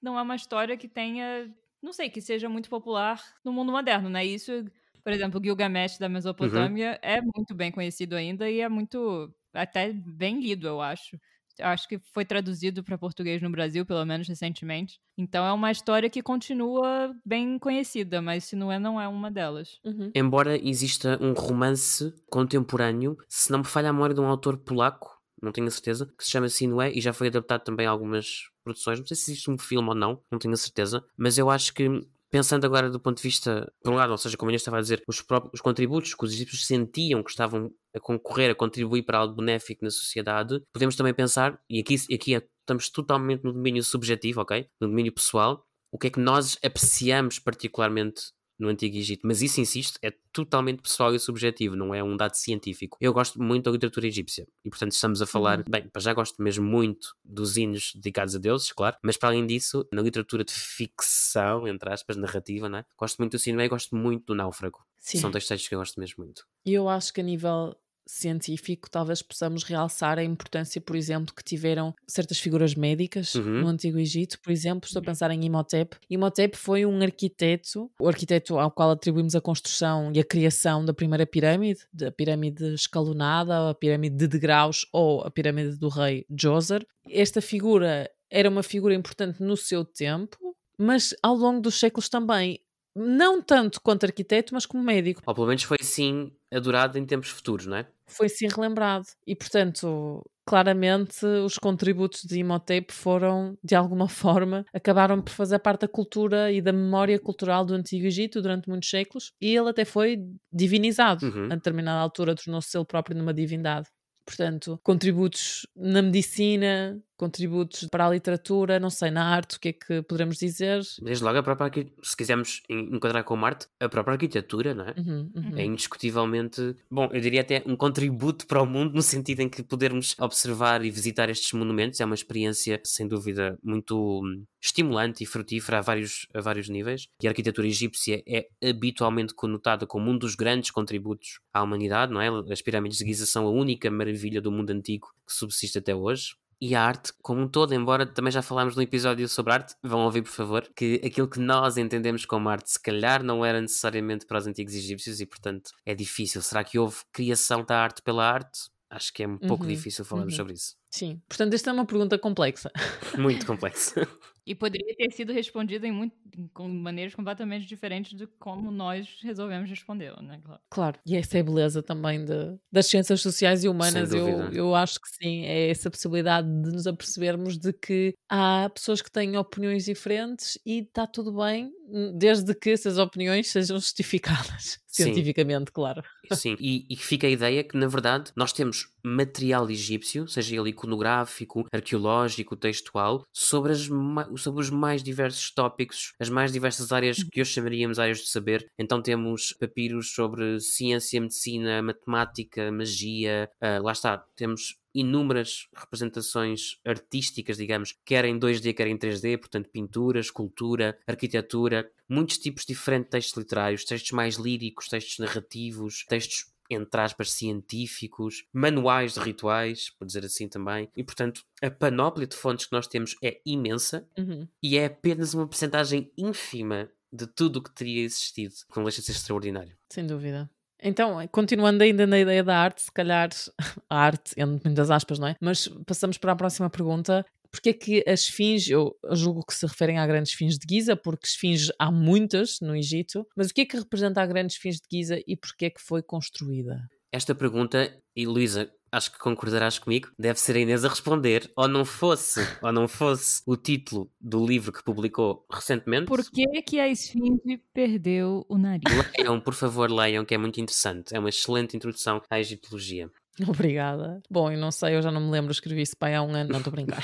não é uma história que tenha, não sei, que seja muito popular no mundo moderno, né? Isso, por exemplo, Gilgamesh da Mesopotâmia uhum. é muito bem conhecido ainda e é muito até bem lido, eu acho acho que foi traduzido para português no Brasil, pelo menos recentemente. Então é uma história que continua bem conhecida, mas se não é, não é uma delas. Uhum. Embora exista um romance contemporâneo, se não me falha a memória de um autor polaco, não tenho a certeza, que se chama Sinué e já foi adaptado também a algumas produções. Não sei se existe um filme ou não, não tenho a certeza, mas eu acho que Pensando agora do ponto de vista, por um lado, ou seja, como eu estava a dizer, os, próprios, os contributos que os egípcios sentiam que estavam a concorrer, a contribuir para algo benéfico na sociedade, podemos também pensar, e aqui, aqui estamos totalmente no domínio subjetivo, ok? No domínio pessoal, o que é que nós apreciamos particularmente no Antigo Egito, mas isso, insisto, é totalmente pessoal e subjetivo, não é um dado científico. Eu gosto muito da literatura egípcia e, portanto, estamos a falar, uhum. bem, já gosto mesmo muito dos hinos dedicados a deuses, claro, mas para além disso, na literatura de ficção, entre aspas, narrativa, né? gosto muito do cinema e gosto muito do Náufrago. Sim. São dois textos que eu gosto mesmo muito. E eu acho que a nível científico, talvez possamos realçar a importância, por exemplo, que tiveram certas figuras médicas uhum. no Antigo Egito. Por exemplo, estou a pensar em Imhotep. Imhotep foi um arquiteto, o arquiteto ao qual atribuímos a construção e a criação da primeira pirâmide, da pirâmide escalonada, a pirâmide de degraus ou a pirâmide do rei Djoser. Esta figura era uma figura importante no seu tempo, mas ao longo dos séculos também não tanto quanto arquiteto, mas como médico. Ou pelo menos foi sim adorado em tempos futuros, não é? Foi sim relembrado. E portanto, claramente os contributos de Imhotep foram, de alguma forma, acabaram por fazer parte da cultura e da memória cultural do Antigo Egito durante muitos séculos. E ele até foi divinizado. Uhum. A determinada altura tornou-se ele próprio numa divindade. Portanto, contributos na medicina, contributos para a literatura, não sei, na arte, o que é que poderemos dizer? Desde logo, a própria, se quisermos enquadrar como arte, a própria arquitetura, não é? Uhum, uhum. É indiscutivelmente, bom, eu diria até um contributo para o mundo, no sentido em que podermos observar e visitar estes monumentos é uma experiência, sem dúvida, muito hum, estimulante e frutífera a vários, a vários níveis. E a arquitetura egípcia é habitualmente conotada como um dos grandes contributos à humanidade, não é? As pirâmides de Giza são a única maravilha do mundo antigo que subsiste até hoje e a arte como um todo, embora também já falámos no episódio sobre arte, vão ouvir por favor, que aquilo que nós entendemos como arte se calhar não era necessariamente para os antigos egípcios e portanto é difícil. Será que houve criação da arte pela arte? Acho que é um pouco uhum, difícil falarmos uhum. sobre isso. Sim, portanto, esta é uma pergunta complexa. Muito complexa. e poderia ter sido respondida em, muito, com maneiras completamente diferentes de como nós resolvemos responder, né? Claro. claro. E essa é a beleza também de, das ciências sociais e humanas. Eu, eu acho que sim, é essa possibilidade de nos apercebermos de que há pessoas que têm opiniões diferentes e está tudo bem, desde que essas opiniões sejam justificadas. Cientificamente, sim. claro. Sim, e, e fica a ideia que, na verdade, nós temos material egípcio, seja ele iconográfico, arqueológico, textual, sobre, as, sobre os mais diversos tópicos, as mais diversas áreas que hoje chamaríamos áreas de saber. Então temos papiros sobre ciência, medicina, matemática, magia, uh, lá está, temos inúmeras representações artísticas, digamos, quer em 2D, quer em 3D, portanto, pintura, escultura, arquitetura, muitos tipos diferentes de textos literários, textos mais líricos, textos narrativos, textos entre aspas, científicos, manuais de rituais, por dizer assim também, e portanto a panóplia de fontes que nós temos é imensa uhum. e é apenas uma porcentagem ínfima de tudo o que teria existido, com deixa de ser extraordinário. Sem dúvida. Então, continuando ainda na ideia da arte, se calhar a arte, entre muitas aspas, não é? Mas passamos para a próxima pergunta, porque é que as esfinges, eu julgo que se referem à grande esfinge de Giza, porque esfinges há muitas no Egito, mas o que é que representa a grande esfinge de Giza e porquê é que foi construída? Esta pergunta, e Luísa, acho que concordarás comigo, deve ser a Inês a responder, ou não fosse, ou não fosse o título do livro que publicou recentemente. Por que, que a esfinge perdeu o nariz? Leiam, por favor, leiam, que é muito interessante. É uma excelente introdução à egiptologia. Obrigada. Bom, eu não sei, eu já não me lembro, escrevi isso pai há um ano, não estou a brincar.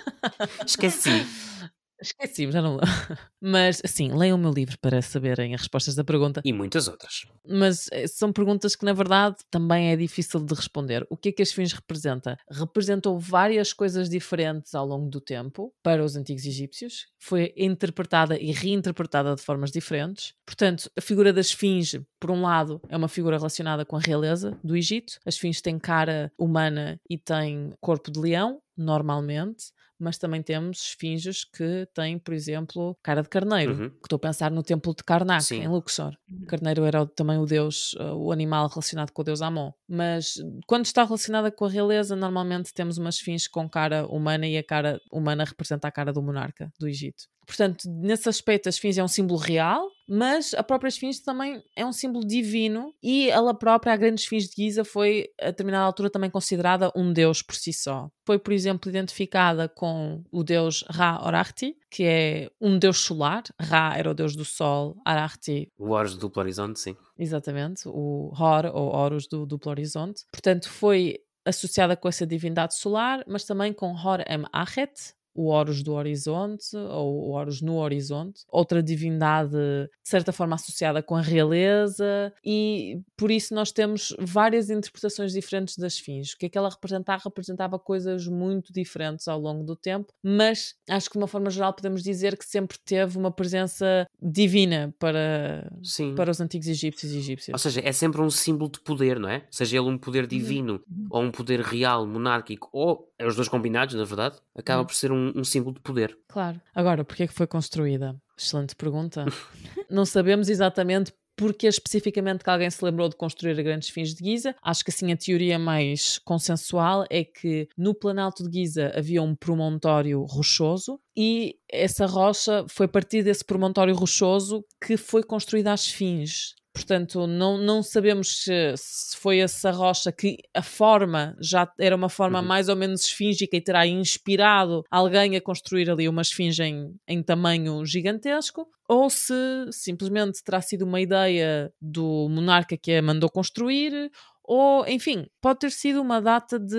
Esqueci. Esqueci-me, já não Mas, assim, leiam o meu livro para saberem as respostas da pergunta. E muitas outras. Mas eh, são perguntas que, na verdade, também é difícil de responder. O que é que a esfinge representa? Representou várias coisas diferentes ao longo do tempo para os antigos egípcios. Foi interpretada e reinterpretada de formas diferentes. Portanto, a figura da esfinge, por um lado, é uma figura relacionada com a realeza do Egito. A esfinge tem cara humana e tem corpo de leão normalmente, mas também temos esfinges que têm, por exemplo, cara de carneiro. Uhum. Que estou a pensar no templo de Karnak, Sim. em Luxor. O carneiro era o- também o deus, uh, o animal relacionado com o deus Amon. Mas quando está relacionada com a realeza, normalmente temos uma esfinge com cara humana e a cara humana representa a cara do monarca do Egito. Portanto, nesse aspecto, a esfinge é um símbolo real, mas a própria esfinge também é um símbolo divino e ela própria, a grande esfinge de Giza, foi a determinada altura também considerada um deus por si só. Foi, por exemplo, identificada com o deus Ra-Horachti, que é um deus solar. Ra era o deus do sol, Arachti O Horus do Duplo Horizonte, sim. Exatamente, o Hor ou Horus do duplo horizonte. Portanto, foi associada com essa divindade solar, mas também com Hor Em Achet, o Horus do horizonte, ou o Horus no horizonte, outra divindade de certa forma associada com a realeza, e por isso nós temos várias interpretações diferentes das fins. O que é que ela representava? Representava coisas muito diferentes ao longo do tempo, mas acho que de uma forma geral podemos dizer que sempre teve uma presença divina para, Sim. para os antigos egípcios e Ou egípcias. seja, é sempre um símbolo de poder, não é? Seja ele um poder divino ou um poder real, monárquico, ou é os dois combinados, na verdade, acaba Uhum. por ser um, um símbolo de poder. Claro. Agora, porquê é que foi construída? Excelente pergunta. Não sabemos exatamente porque especificamente que alguém se lembrou de construir a Grande Esfinge de Giza. Acho que assim a teoria mais consensual é que no Planalto de Giza havia um promontório rochoso e essa rocha foi a partir desse promontório rochoso que foi construída a Esfinge. Portanto, não, não sabemos se, se foi essa rocha que a forma já era uma forma Uhum. mais ou menos esfíngica e terá inspirado alguém a construir ali uma esfinge em, em tamanho gigantesco, ou se simplesmente terá sido uma ideia do monarca que a mandou construir, ou, enfim, pode ter sido uma data de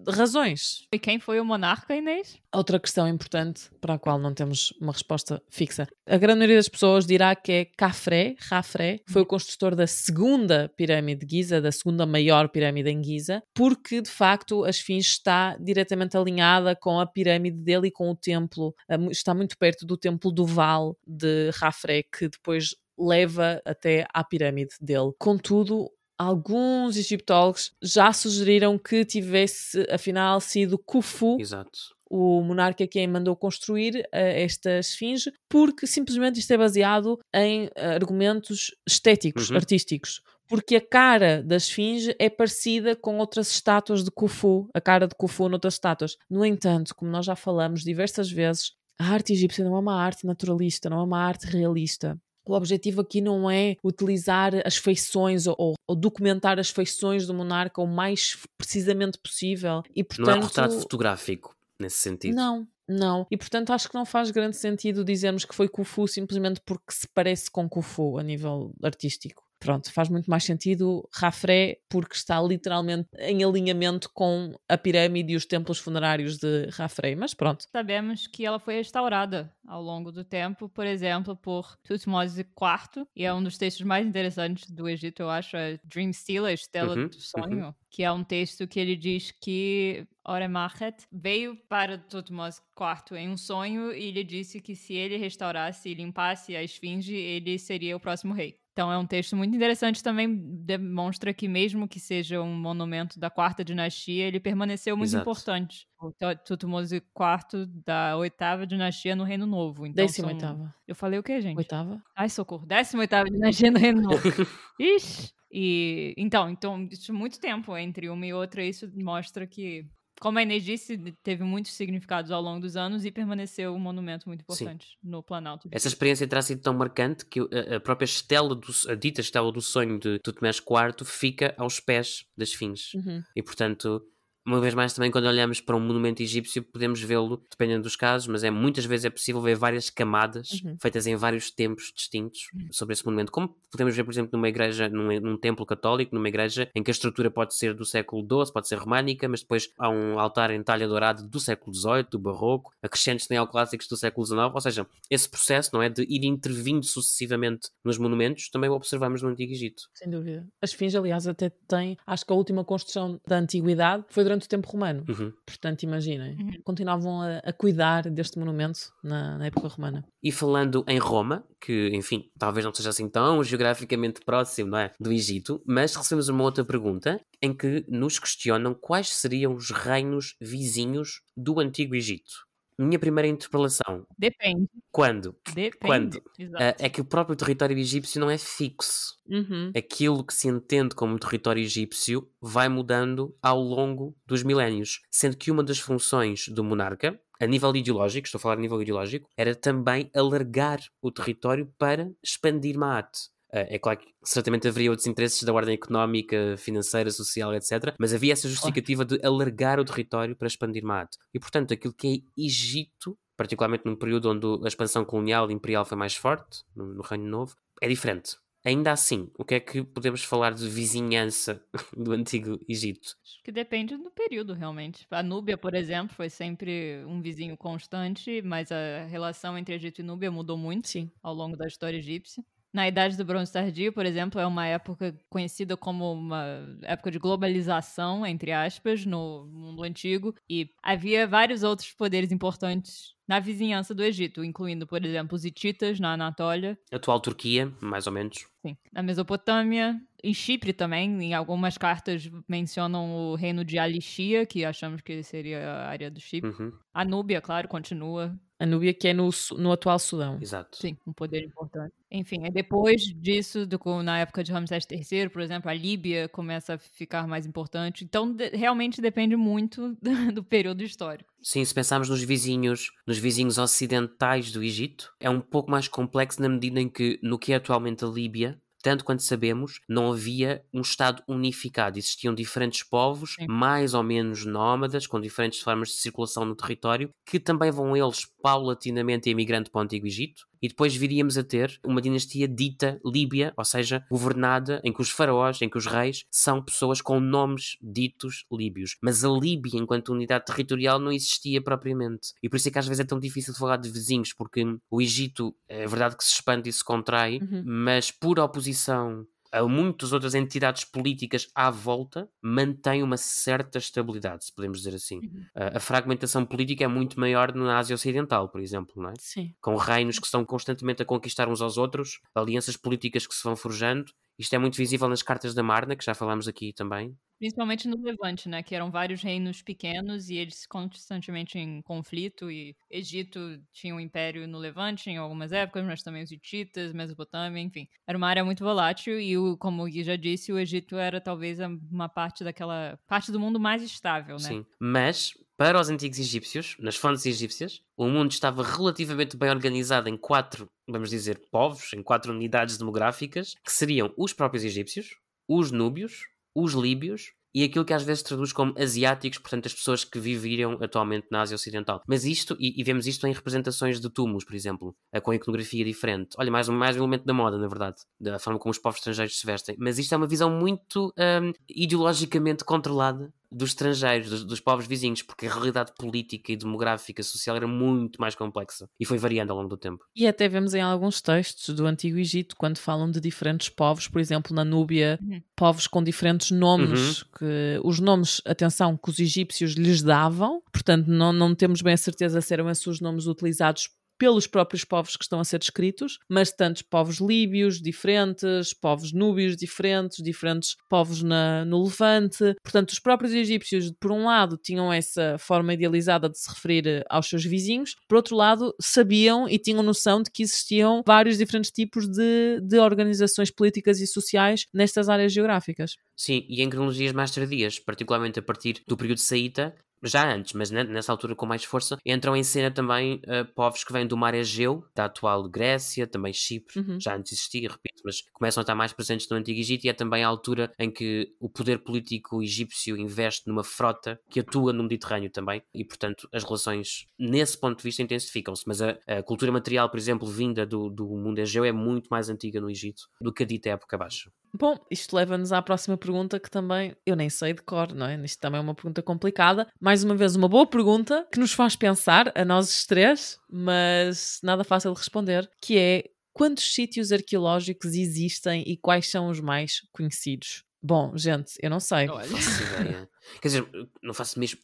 de razões. E quem foi o monarca, Inês? Outra questão importante para a qual não temos uma resposta fixa. A grande maioria das pessoas dirá que é Khafre, Khafre, foi o construtor da segunda pirâmide de Giza, da segunda maior pirâmide em Giza, porque de facto a esfinge está diretamente alinhada com a pirâmide dele e com o templo, está muito perto do templo do Val de Khafre, que depois leva até à pirâmide dele. Contudo, alguns egiptólogos já sugeriram que tivesse afinal sido Khufu Exato. o monarca quem mandou construir eh, esta esfinge, porque simplesmente isto é baseado em eh, argumentos estéticos, Uhum. artísticos. Porque a cara da esfinge é parecida com outras estátuas de Khufu, a cara de Khufu noutras estátuas. No entanto, como nós já falamos diversas vezes, a arte egípcia não é uma arte naturalista, não é uma arte realista. O objetivo aqui não é utilizar as feições ou, ou- documentar as feições do monarca o mais precisamente possível. E, portanto, Não é um retrato fotográfico nesse sentido. não, não. E portanto acho que não faz grande sentido dizermos que foi Khufu simplesmente porque se parece com Khufu a nível artístico. Pronto, faz muito mais sentido Rafré porque está literalmente em alinhamento com a pirâmide e os templos funerários de Rafré. Mas pronto, Sabemos que ela foi restaurada ao longo do tempo, por exemplo, por Tutmose IV, e é um dos textos mais interessantes do Egito, eu acho, é Dream Stealer, Estela Uhum, do Sonho, que é um texto que ele diz que Oremachet veio para Tutmose IV em um sonho e ele disse que se ele restaurasse e limpasse a esfinge, ele seria o próximo rei. Então é um texto muito interessante também demonstra que mesmo que seja um monumento da quarta dinastia, ele permaneceu muito Exato. importante. O Tu- Tutmose IV da oitava dinastia no Reino Novo. Então décima são- oitava. Eu falei o quê, gente? Oitava? Ai, socorro. Décima oitava dinastia no Reino Novo. Ixi. E então, então, isso é muito tempo entre uma e outra, isso mostra que, como a Inês disse, teve muitos significados ao longo dos anos e permaneceu um monumento muito Sim. importante no Planalto. Essa experiência terá sido tão marcante que a, a própria estela, do, a dita estela do sonho de Tutmés IV fica aos pés das fins. Uhum. E portanto, uma vez mais também quando olhamos para um monumento egípcio podemos vê-lo, dependendo dos casos, mas é muitas vezes é possível ver várias camadas Uhum. feitas em vários tempos distintos sobre esse monumento. Como podemos ver, por exemplo, numa igreja, num, num templo católico, numa igreja em que a estrutura pode ser do século XII, pode ser românica, mas depois há um altar em talha dourada do século XVIII, do barroco, acrescentos neoclássicos do século XIX, ou seja, esse processo, não é, de ir intervindo sucessivamente nos monumentos, também o observamos no Antigo Egito. Sem dúvida. A Esfinge, aliás, até tem, acho que a última construção da antiguidade foi durante durante o tempo romano. Uhum. Portanto, imaginem, Uhum. continuavam a, a cuidar deste monumento na, na época romana. E falando em Roma, que, enfim, talvez não seja assim tão geograficamente próximo não é, do Egito, mas recebemos uma outra pergunta em que nos questionam quais seriam os reinos vizinhos do Antigo Egito. Minha primeira interpelação, Depende. quando? Depende. Quando? Exato. Ah, é que o próprio território egípcio não é fixo. Uhum. Aquilo que se entende como território egípcio vai mudando ao longo dos milénios, sendo que uma das funções do monarca, a nível ideológico, estou a falar a nível ideológico, era também alargar o território para expandir Maat. Ah, É claro que certamente haveria outros interesses da ordem económica, financeira, social, etc. Mas havia essa justificativa de alargar o território para expandir Maat. E portanto, aquilo que é Egito, particularmente num período onde a expansão colonial e imperial foi mais forte, no, no Reino Novo, é diferente. Ainda assim, o que é que podemos falar de vizinhança do Antigo Egito? Acho que depende do período, realmente. A Núbia, por exemplo, foi sempre um vizinho constante, mas a relação entre Egito e Núbia mudou muito Sim. ao longo da história egípcia. Na Idade do Bronze Tardio, por exemplo, é uma época conhecida como uma época de globalização, entre aspas, no mundo antigo, e havia vários outros poderes importantes na vizinhança do Egito, incluindo, por exemplo, os hititas na Anatólia, Atual Turquia, mais ou menos. Sim. Na Mesopotâmia, em Chipre também, em algumas cartas mencionam o reino de Alixia, que achamos que seria a área do Chipre. Uhum, A Núbia, claro, continua. A Núbia, que é no, no atual Sudão. exato. Sim, um poder importante. Enfim, depois disso, do- na época de Ramsés III, por exemplo, a Líbia começa a ficar mais importante. Então, de- realmente depende muito do, do período histórico. Sim, se pensarmos nos vizinhos, nos vizinhos ocidentais do Egito, é um pouco mais complexo na medida em que, no que é atualmente a Líbia, tanto quanto sabemos, não havia um Estado unificado. Existiam diferentes povos, Sim. mais ou menos nómadas, com diferentes formas de circulação no território, que também vão eles paulatinamente emigrando para o Antigo Egito. E depois viríamos a ter uma dinastia dita Líbia, ou seja, governada em que os faraós, em que os reis são pessoas com nomes ditos líbios. Mas a Líbia, enquanto unidade territorial, não existia propriamente. E por isso é que às vezes é tão difícil de falar de vizinhos, porque o Egito é verdade que se expande e se contrai, Uhum. mas por oposição a muitas outras entidades políticas à volta, mantém uma certa estabilidade, se podemos dizer assim. A- A fragmentação política é muito maior na Ásia Ocidental, por exemplo, não é? Sim. com reinos que estão constantemente a conquistar uns aos outros, alianças políticas que se vão forjando. Isto é muito visível nas cartas da Marna, que já falámos aqui também. Principalmente no Levante, né? Que eram vários reinos pequenos e eles constantemente em conflito. E Egito tinha um império no Levante em algumas épocas, mas também os hititas, Mesopotâmia, enfim. Era uma área muito volátil e, o, como o Gui já disse, o Egito era talvez uma parte daquela... parte do mundo mais estável, né? Sim. Mas, para os antigos egípcios, nas fontes egípcias, o mundo estava relativamente bem organizado em quatro, vamos dizer, povos, em quatro unidades demográficas, que seriam os próprios egípcios, os núbios, os líbios e aquilo que às vezes traduz como asiáticos, portanto, as pessoas que viviam atualmente na Ásia Ocidental. Mas isto, e, e vemos isto em representações de túmulos, por exemplo, eh, com iconografia diferente. Olha, mais um, mais um elemento da moda, na verdade, da forma como os povos estrangeiros se vestem. Mas isto é uma visão muito hum, ideologicamente controlada dos estrangeiros, dos, dos povos vizinhos, porque a realidade política e demográfica, social era muito mais complexa e foi variando ao longo do tempo. E até vemos em alguns textos do Antigo Egito, quando falam de diferentes povos, por exemplo, na Núbia, Uhum. povos com diferentes nomes, que os nomes, atenção, que os egípcios lhes davam, portanto, não, não temos bem a certeza se eram esses os nomes utilizados pelos próprios povos que estão a ser descritos, mas tantos povos líbios diferentes, povos núbios diferentes, diferentes povos na, no Levante. Portanto, os próprios egípcios, por um lado, tinham essa forma idealizada de se referir eh, aos seus vizinhos, por outro lado, sabiam e tinham noção de que existiam vários diferentes tipos de, de organizações políticas e sociais nestas áreas geográficas. Sim, e em cronologias mais tardias, particularmente a partir do período saíta, já antes, mas ne- nessa altura com mais força, entram em cena também eh, povos que vêm do mar Egeu, da atual Grécia, também Chipre, Uhum. já antes existia, repito, mas começam a estar mais presentes no Antigo Egito e é também a altura em que o poder político egípcio investe numa frota que atua no Mediterrâneo também e, portanto, as relações nesse ponto de vista intensificam-se. Mas a, a cultura material, por exemplo, vinda do, do mundo Egeu é muito mais antiga no Egito do que a dita época baixa. Bom, isto leva-nos à próxima pergunta que também eu nem sei de cor, não é? Isto também é uma pergunta complicada. Mais uma vez, uma boa pergunta que nos faz pensar, a nós três, mas nada fácil de responder, que é quantos sítios arqueológicos existem e quais são os mais conhecidos? Bom, gente, eu não sei. Olha. Ideia. Quer dizer, não faço mesmo.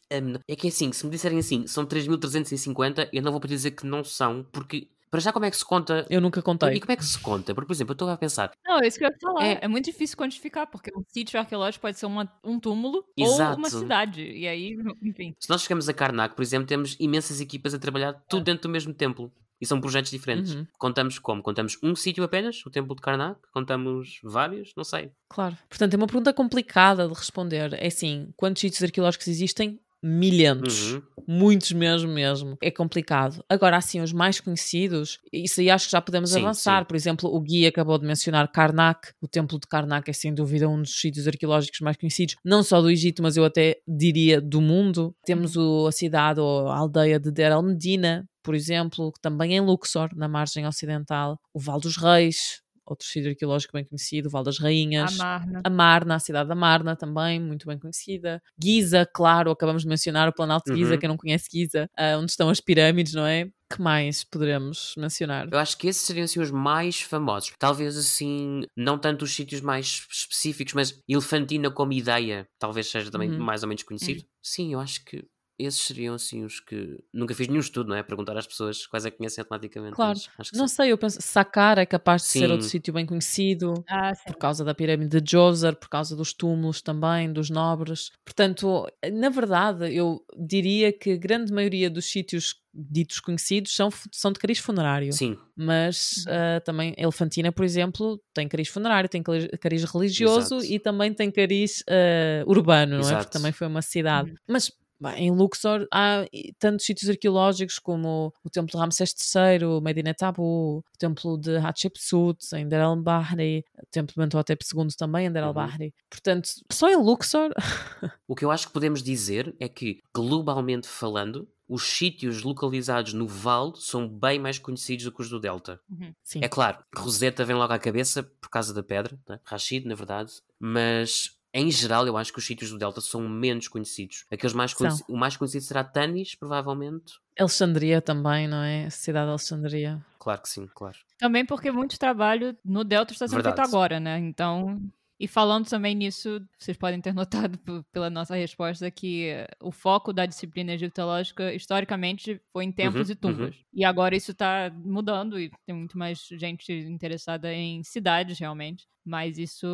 É que é assim, se me disserem assim, são 3.350, eu não vou poder dizer que não são, porque para já como é que se conta. Eu nunca E contei. como é que se conta? Porque, por exemplo, eu estou a pensar, Não, é isso que eu ia falar. É. É, muito difícil quantificar, porque um sítio arqueológico pode ser uma- um túmulo ou Exato. uma cidade. E aí, enfim. se nós chegamos a Karnak, por exemplo, temos imensas equipas a trabalhar tudo dentro do mesmo templo. E são projetos diferentes. Uhum. Contamos como? Contamos um sítio apenas, o templo de Karnak? Contamos vários? Não sei. Claro. Portanto, é uma pergunta complicada de responder. É assim, quantos sítios arqueológicos existem? Milhentos. Uhum. Muitos mesmo, mesmo. É complicado. Agora, assim, os mais conhecidos, isso aí acho que já podemos Sim, avançar. sim. Por exemplo, o Gui acabou de mencionar Karnak. O Templo de Karnak é, sem dúvida, um dos sítios arqueológicos mais conhecidos, não só do Egito, mas eu até diria do mundo. Temos o, a cidade ou a aldeia de Der El Medina, por exemplo, também é em Luxor, na margem ocidental. O Val dos Reis, outro sítio arqueológico bem conhecido, o Val das Rainhas. A Marna. A Marna, a cidade da Marna também, muito bem conhecida. Giza, claro, acabamos de mencionar o Planalto de Giza, Uhum. quem não conhece Giza, ah, onde estão as pirâmides, não é? Que mais poderemos mencionar? Eu acho que esses seriam assim, os mais famosos. Talvez assim, não tanto os sítios mais específicos, mas Elefantina como ideia, talvez seja também Uhum. mais ou menos conhecido. Sim, eu acho que esses seriam assim os que. Nunca fiz nenhum estudo, não é? Perguntar às pessoas quais é que conhecem automaticamente. Claro. mas acho que Não sim. sei, eu penso, Saqqara é capaz de ser Sim. outro sítio bem conhecido. Ah, sim. Por causa da pirâmide de Djoser, por causa dos túmulos também, dos nobres. Portanto, na verdade, eu diria que a grande maioria dos sítios ditos conhecidos são, são de cariz funerário. Sim, Mas ah, também Elefantina, por exemplo, tem cariz funerário, tem cari- cariz religioso Exato. e também tem cariz ah, urbano, não é? Exato. Porque também foi uma cidade. Uhum. Mas bem, em Luxor há tantos sítios arqueológicos como o Templo de Ramsés III, o Medinet Abu, o Templo de Hatshepsut, em Der el-Bahri, o Templo de Mentuhotep II também em Der Uhum. el-Bahri. Portanto, só em Luxor, O que eu acho que podemos dizer é que, globalmente falando, os sítios localizados no Vale são bem mais conhecidos do que os do Delta. sim. É claro, Roseta vem logo à cabeça por causa da pedra, né? Rashid, na verdade, mas em geral eu acho que os sítios do Delta são menos conhecidos. Aqueles mais conheci- O mais conhecido será Tanis, provavelmente. Alexandria também, não é? A cidade de Alexandria. Claro que sim, claro. Também porque muito trabalho no Delta está sendo Verdade. feito agora, né? Então. E falando também nisso, vocês podem ter notado pela nossa resposta que eh, o foco da disciplina egiptológica, historicamente, foi em templos Uhum, e tumbas. E agora isso está mudando e tem muito mais gente interessada em cidades, realmente. Mas isso,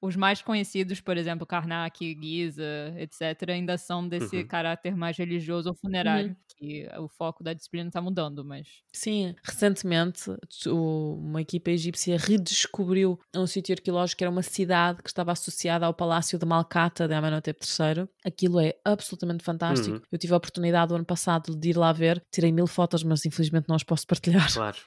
os mais conhecidos, por exemplo, Karnak, Giza, etc., ainda são desse Uhum. caráter mais religioso ou funerário, que o foco da disciplina está mudando, mas Sim, recentemente o- uma equipa egípcia redescobriu um sítio arqueológico que era uma cidade que estava associada ao palácio de Malcata de Amenhotep III. Aquilo é absolutamente fantástico. Uhum. Eu tive a oportunidade o ano passado de ir lá ver, tirei mil fotos, mas infelizmente não as posso partilhar. Claro.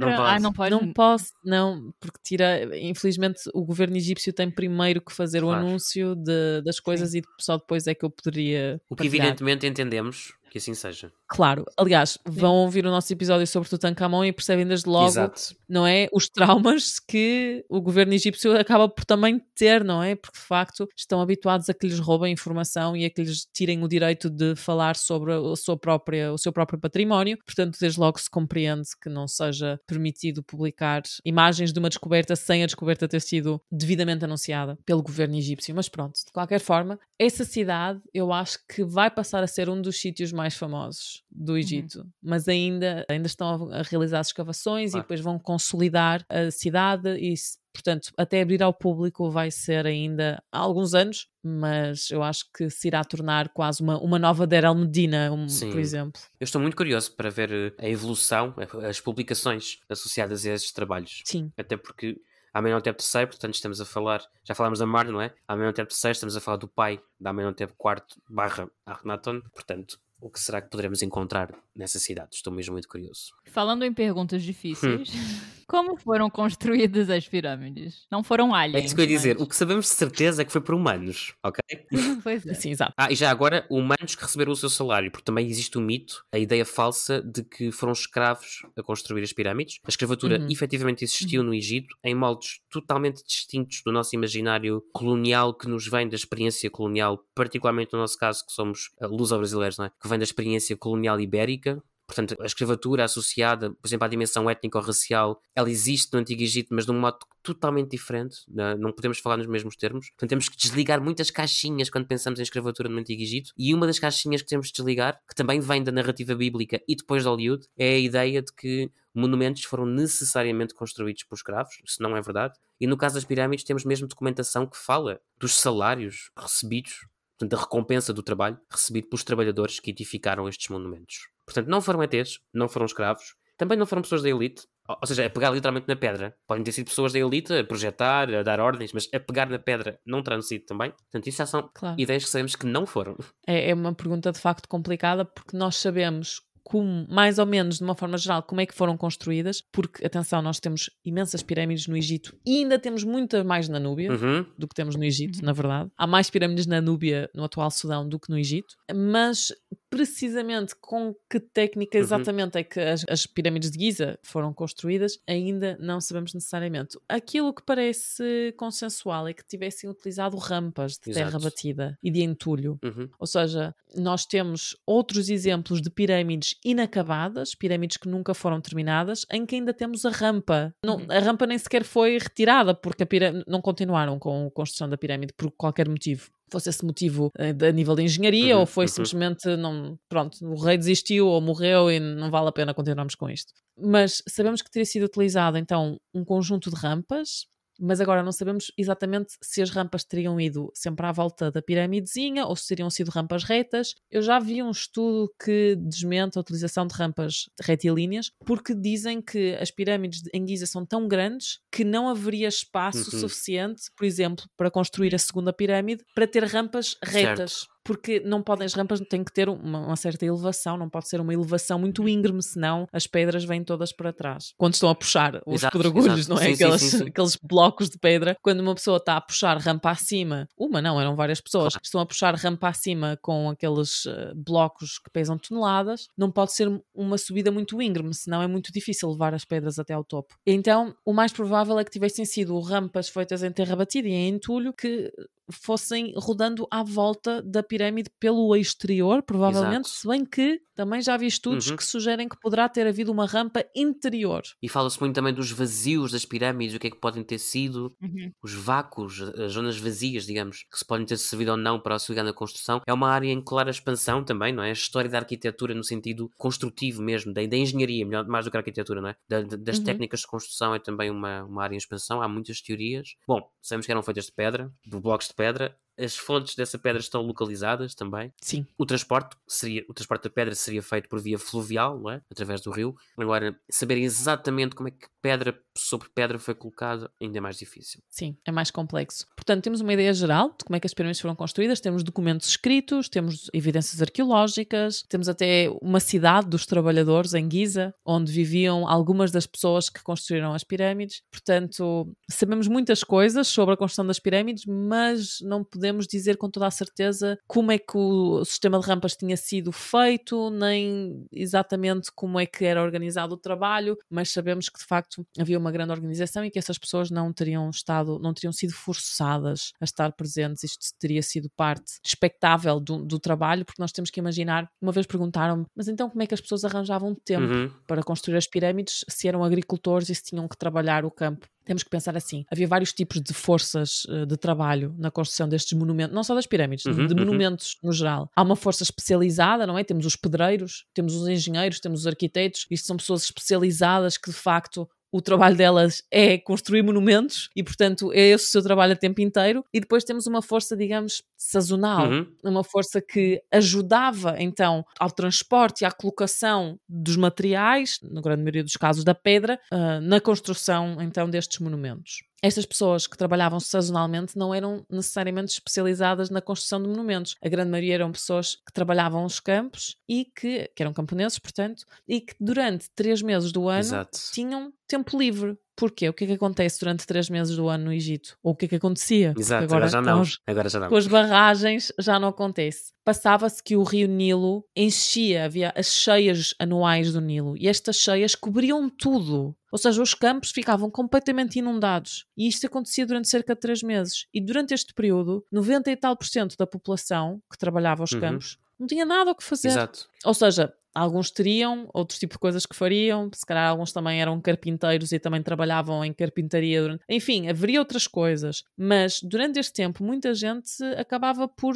Pode. Ah, não pode. Não posso, não, porque tira. Infelizmente, o governo egípcio tem primeiro que fazer o Claro. anúncio de- das coisas e só depois é que eu poderia. O que partilhar. evidentemente entendemos que assim seja. Claro, aliás, vão ouvir o nosso episódio sobre Tutankhamon e percebem desde logo Exato. não é? Os traumas que o governo egípcio acaba por também ter, não é? Porque de facto estão habituados a que lhes roubem informação e a que lhes tirem o direito de falar sobre a sua própria, o seu próprio património. Portanto, desde logo se compreende que não seja permitido publicar imagens de uma descoberta sem a descoberta ter sido devidamente anunciada pelo governo egípcio. Mas pronto, de qualquer forma, essa cidade eu acho que vai passar a ser um dos sítios mais famosos do Egito. Mas ainda, ainda estão a, realizar escavações e Claro. depois vão consolidar a cidade e Portanto, até abrir ao público vai ser ainda há alguns anos, mas eu acho que se irá tornar quase uma, uma nova El Medina, um, por exemplo. Eu estou muito curioso para ver eh, a evolução, eh, as publicações associadas a esses trabalhos. Sim, Até porque Amenhotep III, portanto estamos a falar, já falámos da Mar, não é? Amenhotep III, estamos a falar do pai da Amenhotep IV barra Akhenaton, portanto, o que será que poderemos encontrar nessa cidade? Estou mesmo muito curioso. Falando em perguntas difíceis. como foram construídas as pirâmides? Não foram aliens. É isso que eu ia dizer, mas- o que sabemos de certeza é que foi por humanos, ok? pois é. sim, exato. Ah, e já agora, humanos que receberam o seu salário, porque também existe o mito, a ideia falsa de que foram escravos a construir as pirâmides. A escravatura Uhum. efetivamente existiu no Egito, em moldes totalmente distintos do nosso imaginário colonial que nos vem da experiência colonial, particularmente no nosso caso, que somos uh, luso-brasileiros, não é? Que vem da experiência colonial ibérica. Portanto, a escravatura associada, por exemplo, à dimensão étnica ou racial, ela existe no Antigo Egito, mas de um modo totalmente diferente. Não podemos falar nos mesmos termos. Portanto, temos que desligar muitas caixinhas quando pensamos em escravatura no Antigo Egito. E uma das caixinhas que temos de desligar, que também vem da narrativa bíblica e depois de Hollywood, é a ideia de que monumentos foram necessariamente construídos por escravos. Isso não é verdade. E no caso das pirâmides, temos mesmo documentação que fala dos salários recebidos portanto, a recompensa do trabalho recebido pelos trabalhadores que edificaram estes monumentos. Portanto, não foram ETs, não foram escravos, também não foram pessoas da elite, ou seja, a pegar literalmente na pedra. Podem ter sido pessoas da elite a projetar, a dar ordens, mas a pegar na pedra não terão sido também. Portanto, isso já são claro. ideias que sabemos que não foram. É, é uma pergunta de facto complicada porque nós sabemos como, mais ou menos, de uma forma geral, como é que foram construídas, porque, atenção, nós temos imensas pirâmides no Egito e ainda temos muitas mais na Núbia uhum. do que temos no Egito, na verdade. Há mais pirâmides na Núbia, no atual Sudão, do que no Egito, mas precisamente com que técnica uhum. exatamente uhum. é que as, as, pirâmides de Giza foram construídas, ainda não sabemos necessariamente. Aquilo que parece consensual é que tivessem utilizado rampas de Exato. terra batida e de entulho. Uhum. Ou seja, nós temos outros exemplos de pirâmides inacabadas, pirâmides que nunca foram terminadas, em que ainda temos a rampa. Não, uhum. A rampa nem sequer foi retirada porque a não continuaram com a construção da pirâmide por qualquer motivo fosse esse motivo uh, a nível de engenharia uhum, ou foi uhum. simplesmente não, pronto, o rei desistiu ou morreu e não vale a pena continuarmos com isto. Mas sabemos que teria sido utilizado então um conjunto de rampas mas agora não sabemos exatamente se as rampas teriam ido sempre à volta da piramidezinha ou se teriam sido rampas retas. Eu já vi um estudo que desmente a utilização de rampas retilíneas porque dizem que as pirâmides em Giza são tão grandes que não haveria espaço uhum. suficiente, por exemplo, para construir a segunda pirâmide para ter rampas retas. Certo porque não podem, as rampas têm que ter uma, uma, certa elevação, não pode ser uma elevação muito íngreme, senão as pedras vêm todas para trás. Quando estão a puxar os exato, pedregulhos, exato. não é? Sim, aqueles, sim, sim, aqueles blocos de pedra, quando uma pessoa está a puxar rampa acima, uma não, eram várias pessoas, claro. estão a puxar rampa acima com aqueles uh, blocos que pesam toneladas, não pode ser uma subida muito íngreme, senão é muito difícil levar as pedras até ao topo. Então, o mais provável é que tivessem sido rampas feitas em terra batida e em entulho que fossem rodando à volta da pirâmide pelo exterior, provavelmente, Exato. se bem que também já vi estudos uhum. que sugerem que poderá ter havido uma rampa interior. E fala-se muito também dos vazios das pirâmides, o que é que podem ter sido, uhum. os vácuos, as zonas vazias, digamos, que se podem ter servido ou não para auxiliar na construção. É uma área em clara expansão também, não é? A história da arquitetura no sentido construtivo mesmo, da, da engenharia, melhor, mais do que a arquitetura, não é? Da, das uhum. técnicas de construção é também uma, uma área em expansão, há muitas teorias. Bom, sabemos que eram feitas de pedra, de blocos de pedra, as fontes dessa pedra estão localizadas também. Sim. O transporte seria, o transporte da pedra seria feito por via fluvial, não é? através do rio. Agora, saber exatamente como é que pedra sobre pedra foi colocada ainda é mais difícil. Sim, é mais complexo. Portanto, temos uma ideia geral de como é que as pirâmides foram construídas, temos documentos escritos, temos evidências arqueológicas, temos até uma cidade dos trabalhadores em Giza, onde viviam algumas das pessoas que construíram as pirâmides. Portanto, sabemos muitas coisas sobre a construção das pirâmides, mas não podemos podemos dizer com toda a certeza como é que o sistema de rampas tinha sido feito, nem exatamente como é que era organizado o trabalho, mas sabemos que de facto havia uma grande organização e que essas pessoas não teriam estado, não teriam sido forçadas a estar presentes. Isto teria sido parte expectável do, do trabalho, porque nós temos que imaginar. Uma vez perguntaram-me, mas então como é que as pessoas arranjavam tempo uhum. para construir as pirâmides se eram agricultores e se tinham que trabalhar o campo? temos que pensar assim: havia vários tipos de forças uh, de trabalho na construção destes monumentos, não só das pirâmides, uhum, de uhum. monumentos no geral. Há uma força especializada, não é? Temos os pedreiros, temos os engenheiros, temos os arquitetos, isto são pessoas especializadas que de facto o trabalho delas é construir monumentos e, portanto, é esse o seu trabalho a tempo inteiro. E depois temos uma força, digamos, sazonal, uhum. uma força que ajudava então ao transporte e à colocação dos materiais, na grande maioria dos casos da pedra, uh, na construção então destes monumentos estas pessoas que trabalhavam sazonalmente não eram necessariamente especializadas na construção de monumentos. A grande maioria eram pessoas que trabalhavam os campos e que, que eram camponeses, portanto, e que durante três meses do ano Exato. tinham tempo livre. Porquê? O que é que acontece durante três meses do ano no Egito? Ou o que é que acontecia? Exato, agora, agora já não. Os, agora já não. Com as barragens já não acontece. Passava-se que o rio Nilo enchia, havia as cheias anuais do Nilo e estas cheias cobriam tudo. Ou seja, os campos ficavam completamente inundados. E isto acontecia durante cerca de três meses. E durante este período, 90 e tal por cento da população que trabalhava os uhum. campos não tinha nada o que fazer. Exato. Ou seja, alguns teriam outro tipo de coisas que fariam, se calhar alguns também eram carpinteiros e também trabalhavam em carpintaria. Durante... Enfim, haveria outras coisas, mas durante este tempo muita gente acabava por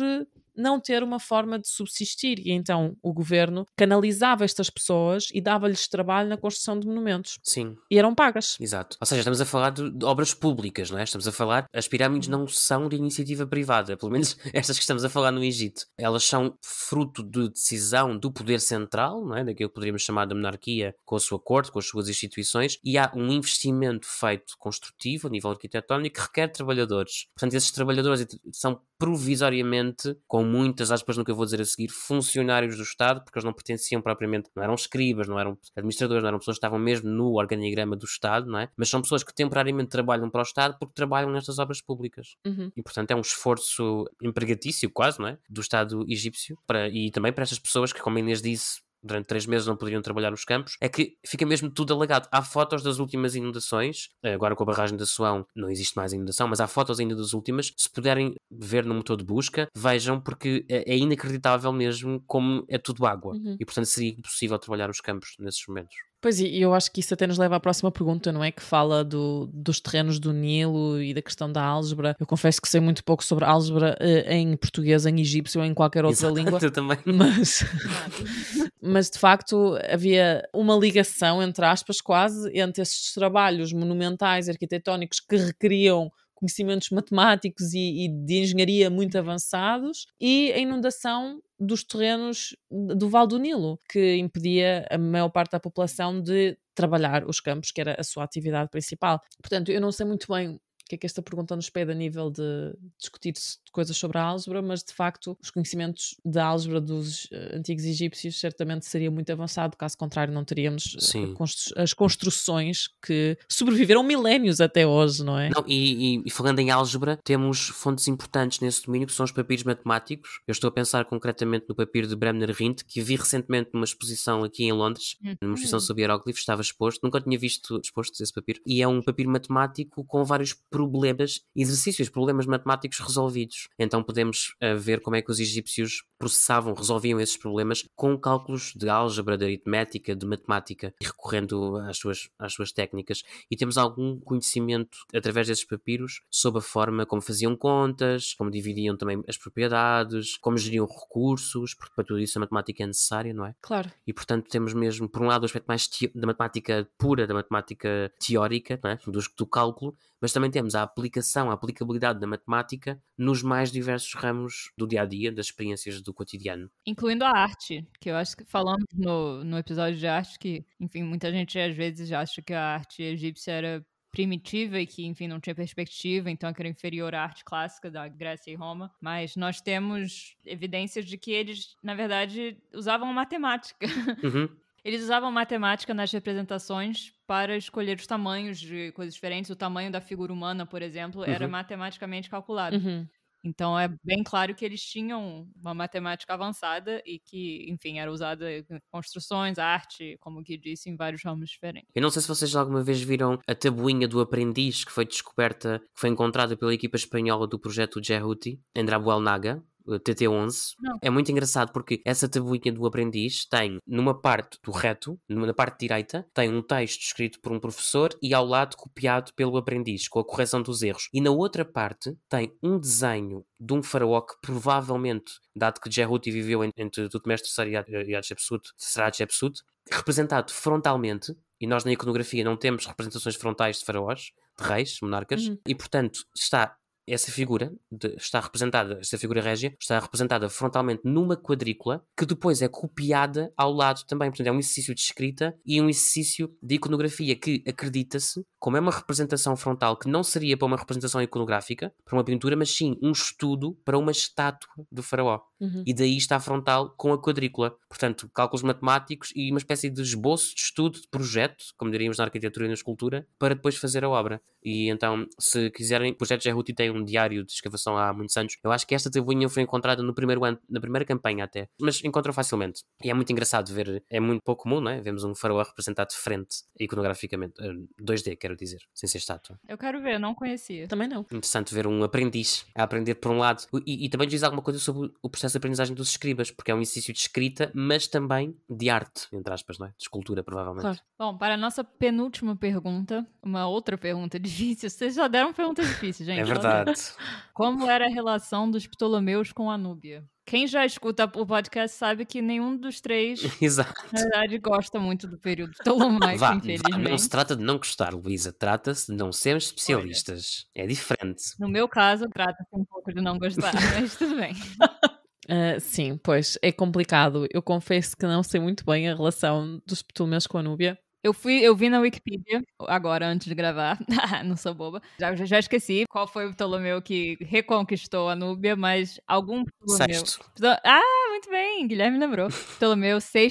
não ter uma forma de subsistir. E então o governo canalizava estas pessoas e dava-lhes trabalho na construção de monumentos. Sim. E eram pagas. Exato. Ou seja, estamos a falar de, de, obras públicas, não é? Estamos a falar, as pirâmides não são de iniciativa privada, pelo menos estas que estamos a falar no Egito. Elas são fruto de decisão do poder central, não é? Daquilo que poderíamos chamar de monarquia, com a sua corte, com as suas instituições, e há um investimento feito construtivo a nível arquitetónico que requer trabalhadores. Portanto, esses trabalhadores são provisoriamente, com muitas aspas no que eu vou dizer a seguir, funcionários do Estado, porque eles não pertenciam propriamente, não eram escribas, não eram administradores, não eram pessoas que estavam mesmo no organigrama do Estado, não é? Mas são pessoas que temporariamente trabalham para o Estado porque trabalham nestas obras públicas. Uhum. E, portanto, é um esforço empregatício, quase, não é? Do Estado egípcio para, e também para estas pessoas que, como a Inês disse, durante três meses não poderiam trabalhar nos campos, é que fica mesmo tudo alagado. Há fotos das últimas inundações, agora com a barragem da Suão não existe mais inundação, mas há fotos ainda das últimas. Se puderem ver no motor de busca, vejam, porque é, é inacreditável mesmo como é tudo água. Uhum. E portanto seria impossível trabalhar os campos nesses momentos. Pois, e eu acho que isso até nos leva à próxima pergunta, não é? Que fala do, dos terrenos do Nilo e da questão da álgebra. Eu confesso que sei muito pouco sobre álgebra uh, em português, em egípcio ou em qualquer outra Exato, língua. Eu também. Mas, mas de facto havia uma ligação, entre aspas, quase, entre esses trabalhos monumentais, arquitetónicos que requeriam conhecimentos matemáticos e, e, de engenharia muito avançados e a inundação dos terrenos do Val do Nilo, que impedia a maior parte da população de trabalhar os campos, que era a sua atividade principal. Portanto, eu não sei muito bem que é que esta pergunta nos pede a nível de discutir coisas sobre a álgebra, mas de facto os conhecimentos da álgebra dos uh, antigos egípcios certamente seria muito avançado, caso contrário não teríamos uh, constru as construções que sobreviveram milénios até hoje, não é? Não, e, e, e, falando em álgebra, temos fontes importantes nesse domínio que são os papiros matemáticos. Eu estou a pensar concretamente no papiro de Bremner Rint, que vi recentemente numa exposição aqui em Londres, uhum. numa exposição sobre hieróglifos, estava exposto, nunca tinha visto exposto esse papiro, e é um papiro matemático com vários problemas, exercícios, problemas matemáticos resolvidos. Então podemos uh, ver como é que os egípcios processavam, resolviam esses problemas com cálculos de álgebra, de aritmética, de matemática, recorrendo às suas, às suas técnicas. E temos algum conhecimento através desses papiros sobre a forma como faziam contas, como dividiam também as propriedades, como geriam recursos, porque para tudo isso a matemática é necessária, não é? Claro. E portanto temos mesmo, por um lado, o aspecto mais da matemática pura, da matemática teórica, é? do, do cálculo, mas também temos a aplicação, a aplicabilidade da matemática nos mais diversos ramos do dia a dia, das experiências do cotidiano. Incluindo a arte, que eu acho que falamos no, no episódio de arte que, enfim, muita gente às vezes acha que a arte egípcia era primitiva e que, enfim, não tinha perspectiva, então que era inferior à arte clássica da Grécia e Roma. Mas nós temos evidências de que eles, na verdade, usavam matemática. Uhum. Eles usavam matemática nas representações para escolher os tamanhos de coisas diferentes. O tamanho da figura humana, por exemplo, uhum. era matematicamente calculado. Uhum. Então é bem claro que eles tinham uma matemática avançada e que, enfim, era usada em construções, arte, como que disse, em vários ramos diferentes. Eu não sei se vocês alguma vez viram a tabuinha do aprendiz que foi descoberta, que foi encontrada pela equipa espanhola do projeto Jehuti, em Drabuel Naga. TT11. Não. É muito engraçado porque essa tabuinha do aprendiz tem, numa parte do reto, na parte direita, tem um texto escrito por um professor e ao lado copiado pelo aprendiz, com a correção dos erros. E na outra parte tem um desenho de um faraó que provavelmente, dado que Jehuti viveu entre Tutmés III e Hatshepsut, será Hatshepsut, representado frontalmente, e nós na iconografia não temos representações frontais de faraós, de reis, monarcas, Uhum. e portanto está essa figura de- está representada, essa figura régia, está representada frontalmente numa quadrícula que depois é copiada ao lado também. Portanto, é um exercício de escrita e um exercício de iconografia que acredita-se, como é uma representação frontal que não seria para uma representação iconográfica, para uma pintura, mas sim um estudo para uma estátua do faraó. Uhum. E daí está frontal com a quadrícula. Portanto, cálculos matemáticos e uma espécie de esboço, de estudo, de projeto, como diríamos na arquitetura e na escultura, para depois fazer a obra. E então, se quiserem, o projeto Jehuti tem um diário de escavação há muitos anos. Eu acho que esta tabuinha foi encontrada no primeiro ano, na primeira campanha até, mas encontram facilmente. E é muito engraçado ver, é muito pouco comum, não é? Vemos um faraó representado de frente, iconograficamente, eh, 2D, quero quero dizer, sem ser estátua. Eu quero ver, não conhecia. Também não. Interessante ver um aprendiz a aprender por um lado e, e também diz alguma coisa sobre o processo de aprendizagem dos escribas, porque é um exercício de escrita, mas também de arte, entre aspas, não é? De escultura, provavelmente. Claro. Bom, para a nossa penúltima pergunta, uma outra pergunta difícil. Vocês já deram perguntas difíceis, gente. É olha. verdade. Como era a relação dos Ptolomeus com a Núbia? Quem já escuta o podcast sabe que nenhum dos três, Exato. na verdade, gosta muito do período ptolomaico, Vá, vá, infelizmente. não se trata de não gostar, Luísa. Trata-se de não sermos especialistas. É diferente. No meu caso, trata-se um pouco de não gostar, mas tudo bem. Ah, sim, pois é complicado. Eu confesso que não sei muito bem a relação dos Ptolomeus com a Núbia. Eu fui, eu vi na Wikipedia, agora antes de gravar, não sou boba, já, já esqueci qual foi o Ptolomeu que reconquistou a Núbia, mas algum Ptolomeu... Sexto. Ah, muito bem, Guilherme lembrou. Ptolomeu VI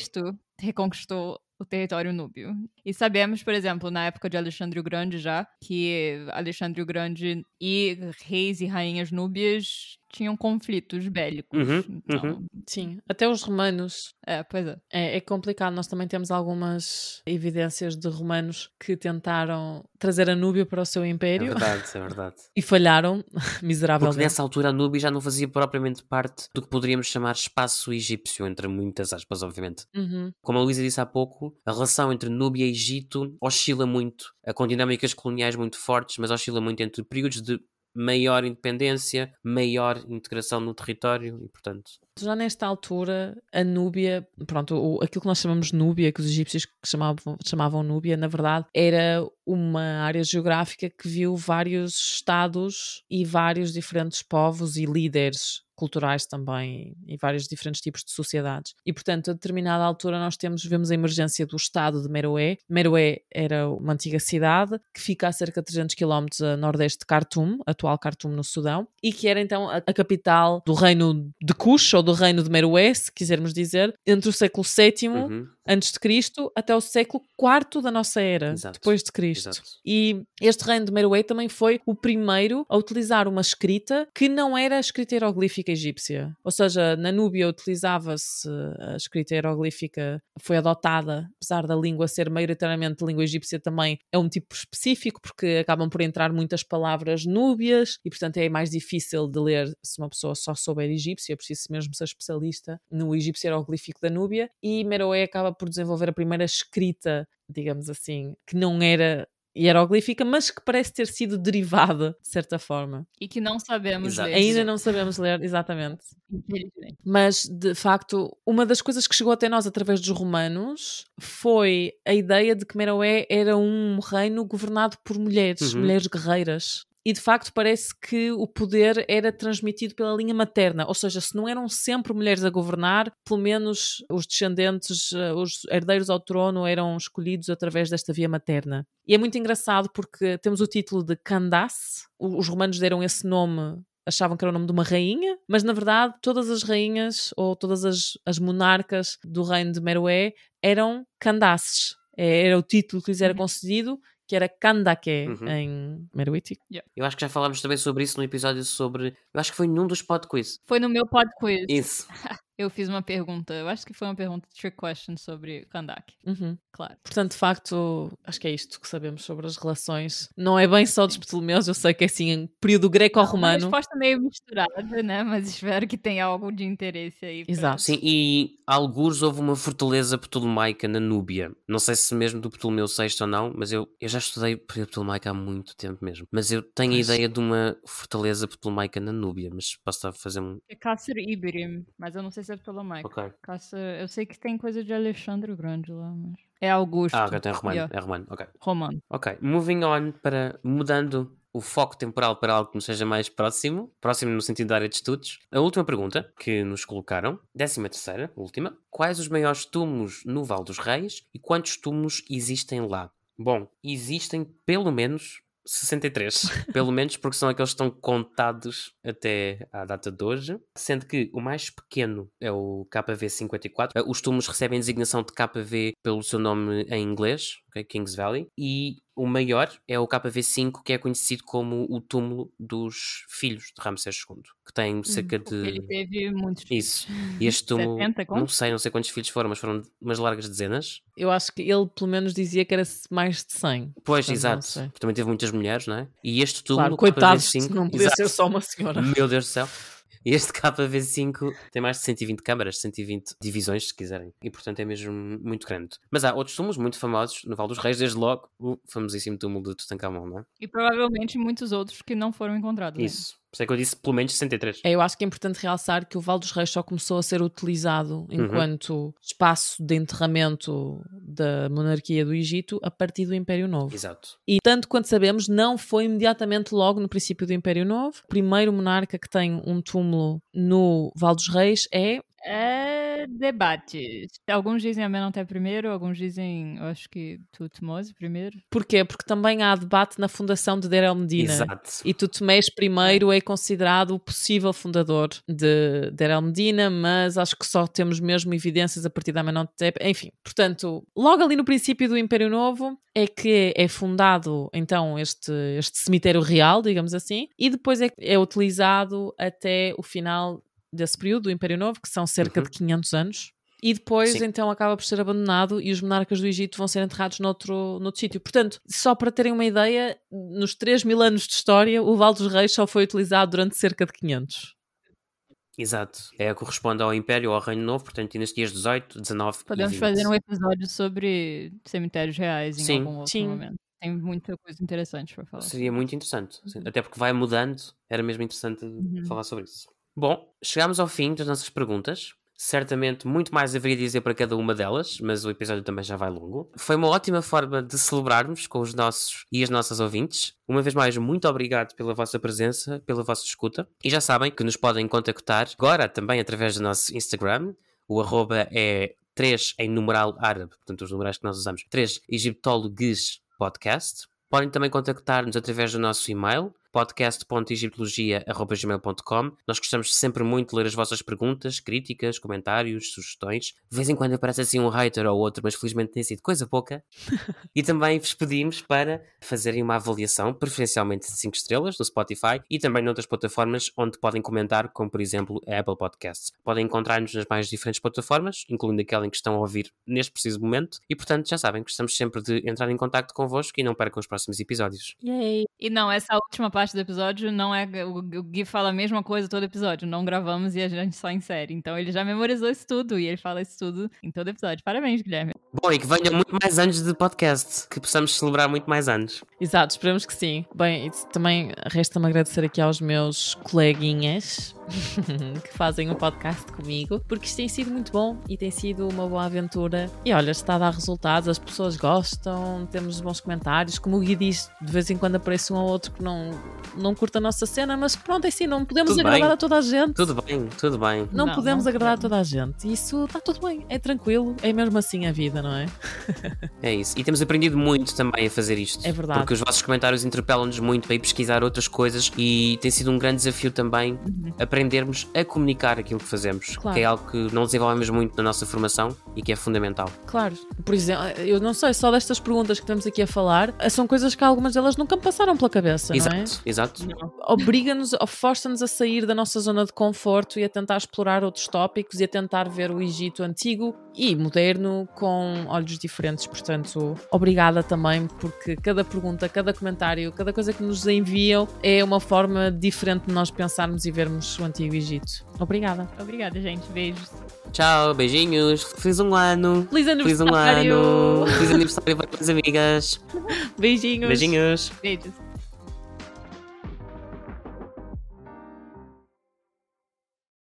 reconquistou o território núbio. E sabemos, por exemplo, na época de Alexandre o Grande já, que Alexandre o Grande e reis e rainhas núbias tinham conflitos bélicos. Uhum, então, Sim, até os romanos. é, pois é. É, é complicado. Nós também temos algumas evidências de romanos que tentaram trazer a Núbia para o seu É império verdade, é verdade. e falharam Porque miseravelmente. nessa altura a Núbia já não fazia propriamente parte do que poderíamos chamar espaço egípcio, entre muitas aspas, obviamente. Uhum. Como a Luísa disse há pouco, a relação entre Núbia e Egito oscila muito, com dinâmicas coloniais muito fortes, mas oscila muito entre períodos de maior independência, maior integração no território e, portanto, Já nesta altura, a Núbia, pronto, aquilo que nós chamamos Núbia, que os egípcios chamavam, chamavam Núbia, na verdade, era uma área geográfica que viu vários estados e vários diferentes povos e líderes culturais também e vários diferentes tipos de sociedades. E, portanto, a determinada altura nós temos, vemos a emergência do estado de Meroé. Meroé era uma antiga cidade que fica a cerca de 300 km a nordeste de Khartoum, atual Khartoum no Sudão, e que era então a, a capital do reino de Kush, ou do reino de Meroé, se quisermos dizer, entre o século VII uhum, antes de Cristo até o século IV da nossa era, Exato. depois de Cristo. exato. E este reino de Meroé também foi o primeiro a utilizar uma escrita que não era a escrita hieroglífica egípcia. Ou seja, na Núbia utilizava-se a escrita hieroglífica, foi adotada, apesar da língua ser maioritariamente língua egípcia, também é um tipo específico, porque acabam por entrar muitas palavras núbias e, portanto, é mais difícil de ler se uma pessoa só souber egípcio, é preciso mesmo ser especialista no egípcio hieroglífico da Núbia. E Meroé acaba por desenvolver a primeira escrita, digamos assim, que não era hieroglífica, mas que parece ter sido derivada, de certa forma. E que não sabemos Exato. ler. Ainda não sabemos ler, exatamente. Mas, de facto, uma das coisas que chegou até nós através dos romanos foi a ideia de que Meroé era um reino governado por mulheres, Uhum. mulheres guerreiras. E de facto parece que o poder era transmitido pela linha materna, ou seja, se não eram sempre mulheres a governar, pelo menos os descendentes, eh, os herdeiros ao trono eram escolhidos através desta via materna. E é muito engraçado porque temos o título de Candace, os romanos deram esse nome achavam que era o nome de uma rainha, mas na verdade todas as rainhas ou todas as, as monarcas do reino de Meroé eram Candaces. É, Era o título que lhes era Uhum. concedido, que era Kandake Uhum. em Meroítico. Eu acho que já falámos também sobre isso no episódio sobre. Eu acho que foi num dos pod quiz. Foi no meu pod quiz. Isso. Eu fiz uma pergunta, eu acho que foi uma pergunta trick question sobre Kandak, Uhum. claro. Portanto, de facto, acho que é isto que sabemos sobre as relações. Não é bem só dos Ptolomeus, eu sei que é assim, em período Uma greco-romano. resposta meio misturada, né? Mas espero que tenha algo de interesse aí. pra- Exato. Sim, e alguns houve uma fortaleza ptolomaica na Núbia. Não sei se mesmo do Ptolomeu VI ou não, mas eu, eu já estudei período ptolomaico há muito tempo mesmo. Mas eu tenho Pois. a ideia de uma fortaleza ptolomaica na Núbia, mas posso estar a fazer um. É Cássio Iberim, mas eu não sei se é pelo. Cássio, eu sei que tem coisa de Alexandre Grande lá, mas... É Augusto. Ah, ok, então é romano. Yeah. É romano, ok. Romano. Ok, moving on para mudando o foco temporal para algo que nos seja mais próximo, próximo no sentido da área de estudos. A última pergunta que nos colocaram, décima terceira, última, quais os maiores túmulos no Val dos Reis e quantos túmulos existem lá? Bom, existem pelo menos 63, pelo menos porque são aqueles que estão contados até à data de hoje, sendo que o mais pequeno é o KV54. Eh, Os túmulos recebem designação de KV pelo seu nome em inglês? Kings Valley. E o maior é o KV5, que é conhecido como o túmulo dos filhos de Ramsés II, que tem cerca Porque ele de. teve muitos. Isso. E este túmulo, 70 não sei, não sei quantos filhos foram, mas foram umas largas dezenas. Eu acho que ele pelo menos dizia que era mais de 100. Pois, Portanto, exato. também teve muitas mulheres, não é? E este túmulo, Claro, coitados, KV5, não podia exato. ser só uma senhora. Meu Deus do céu. Este KV5 tem mais de 120 câmaras, 120 divisões, se quiserem. E, portanto, é mesmo muito grande. Mas há outros túmulos muito famosos no Val dos Reis, desde logo o famosíssimo túmulo de Tutankhamon, não é? E provavelmente muitos outros que não foram encontrados. ainda. Isso. Por isso é que eu disse pelo menos 63. É, eu acho que é importante realçar que o Val dos Reis só começou a ser utilizado enquanto espaço de enterramento da monarquia do Egito a partir do Império Novo. Exato. E tanto quanto sabemos, não foi imediatamente logo no princípio do Império Novo. O primeiro monarca que tem um túmulo no Val dos Reis é É debates. Alguns dizem Amenhotep primeiro, alguns dizem, eu acho que Tutmose primeiro. Porquê? Porque também há debate na fundação de Der El Medina. Exato. E Tutmés I é considerado o possível fundador de Der El Medina, mas acho que só temos mesmo evidências a partir da Amenhotep. Enfim, portanto, logo ali no princípio do Império Novo é que é fundado então este, este cemitério real, digamos assim, e depois é, é utilizado até o final desse período do Império Novo, que são cerca Uhum. de 500 anos. E depois, Sim. então, acaba por ser abandonado e os monarcas do Egito vão ser enterrados noutro, noutro sítio. Portanto, só para terem uma ideia, nos 3 mil anos de história, o Val dos Reis só foi utilizado durante cerca de 500. Exato. É, corresponde ao Império, ao Reino Novo, portanto, e nos dias 18, 19 Podemos e 20. fazer um episódio sobre cemitérios reais em Sim. algum outro Sim. momento. Tem muita coisa interessante para falar. Seria muito interessante. sim. Até porque vai mudando, era mesmo interessante Uhum. falar sobre isso. Bom, chegámos ao fim das nossas perguntas. Certamente muito mais haveria a dizer para cada uma delas, mas o episódio também já vai longo. Foi uma ótima forma de celebrarmos com os nossos e as nossas ouvintes. Uma vez mais, muito obrigado pela vossa presença, pela vossa escuta. E já sabem que nos podem contactar agora também através do nosso Instagram. O arroba é 3 em numeral árabe, portanto os numerais que nós usamos. 3 Egiptólogos Podcast. Podem também contactar-nos através do nosso e-mail podcast.egiptologia.gmail.com Nós gostamos sempre muito de ler as vossas perguntas, críticas, comentários, sugestões. De vez em quando aparece assim um hater ou outro, mas felizmente tem sido coisa pouca. e também vos pedimos para fazerem uma avaliação, preferencialmente de 5 estrelas, no Spotify e também noutras plataformas onde podem comentar, como por exemplo a Apple Podcasts. Podem encontrar-nos nas mais diferentes plataformas, incluindo aquela em que estão a ouvir neste preciso momento. E portanto, já sabem, gostamos sempre de entrar em contato convosco e não percam os próximos episódios. Yay! E não, essa última parte do episódio não é. O Gui fala a mesma coisa todo episódio. Não gravamos e a gente só insere. Então ele já memorizou isso tudo e ele fala isso tudo em todo episódio. Parabéns, Guilherme. Bom, e que venham muito mais anos de podcast, que possamos celebrar muito mais anos. Exato, esperamos que sim. Bem, isso também resta-me agradecer aqui aos meus coleguinhas que fazem o podcast comigo, porque isto tem sido muito bom e tem sido uma boa aventura. E olha, está a dar resultados, as pessoas gostam, temos bons comentários. Como o Gui diz, de vez em quando aparece um ou outro que não, não curta a nossa cena, mas pronto, é assim, não podemos Tudo agradar bem. a toda a gente. Tudo bem, tudo bem. Não, Não, podemos não agradar a podemos. toda a gente. Isso está tudo bem, é tranquilo, é mesmo assim a vida, não é? É isso. E temos aprendido muito também a fazer isto. É verdade. Porque os vossos comentários interpelam-nos muito para ir pesquisar outras coisas e tem sido um grande desafio também aprendermos a comunicar aquilo que fazemos, Claro. que é algo que não desenvolvemos muito na nossa formação e que é fundamental. Claro, por exemplo, eu não sei, só destas perguntas que estamos aqui a falar, são coisas que algumas delas nunca me passaram pela cabeça, não é? Exato, exato. Obriga-nos, força-nos a sair da nossa zona de conforto e a tentar explorar outros tópicos e a tentar ver o Egito antigo e moderno com olhos diferentes. Portanto, obrigada também, porque cada pergunta, cada comentário, cada coisa que nos enviam é uma forma diferente de nós pensarmos e vermos o antigo Egito. Obrigada. Obrigada, gente. Beijos. Tchau, beijinhos. Feliz um ano. Feliz Feliz um aniversário! ano. Feliz aniversário para as amigas. Beijinhos! Beijinhos. Beijos.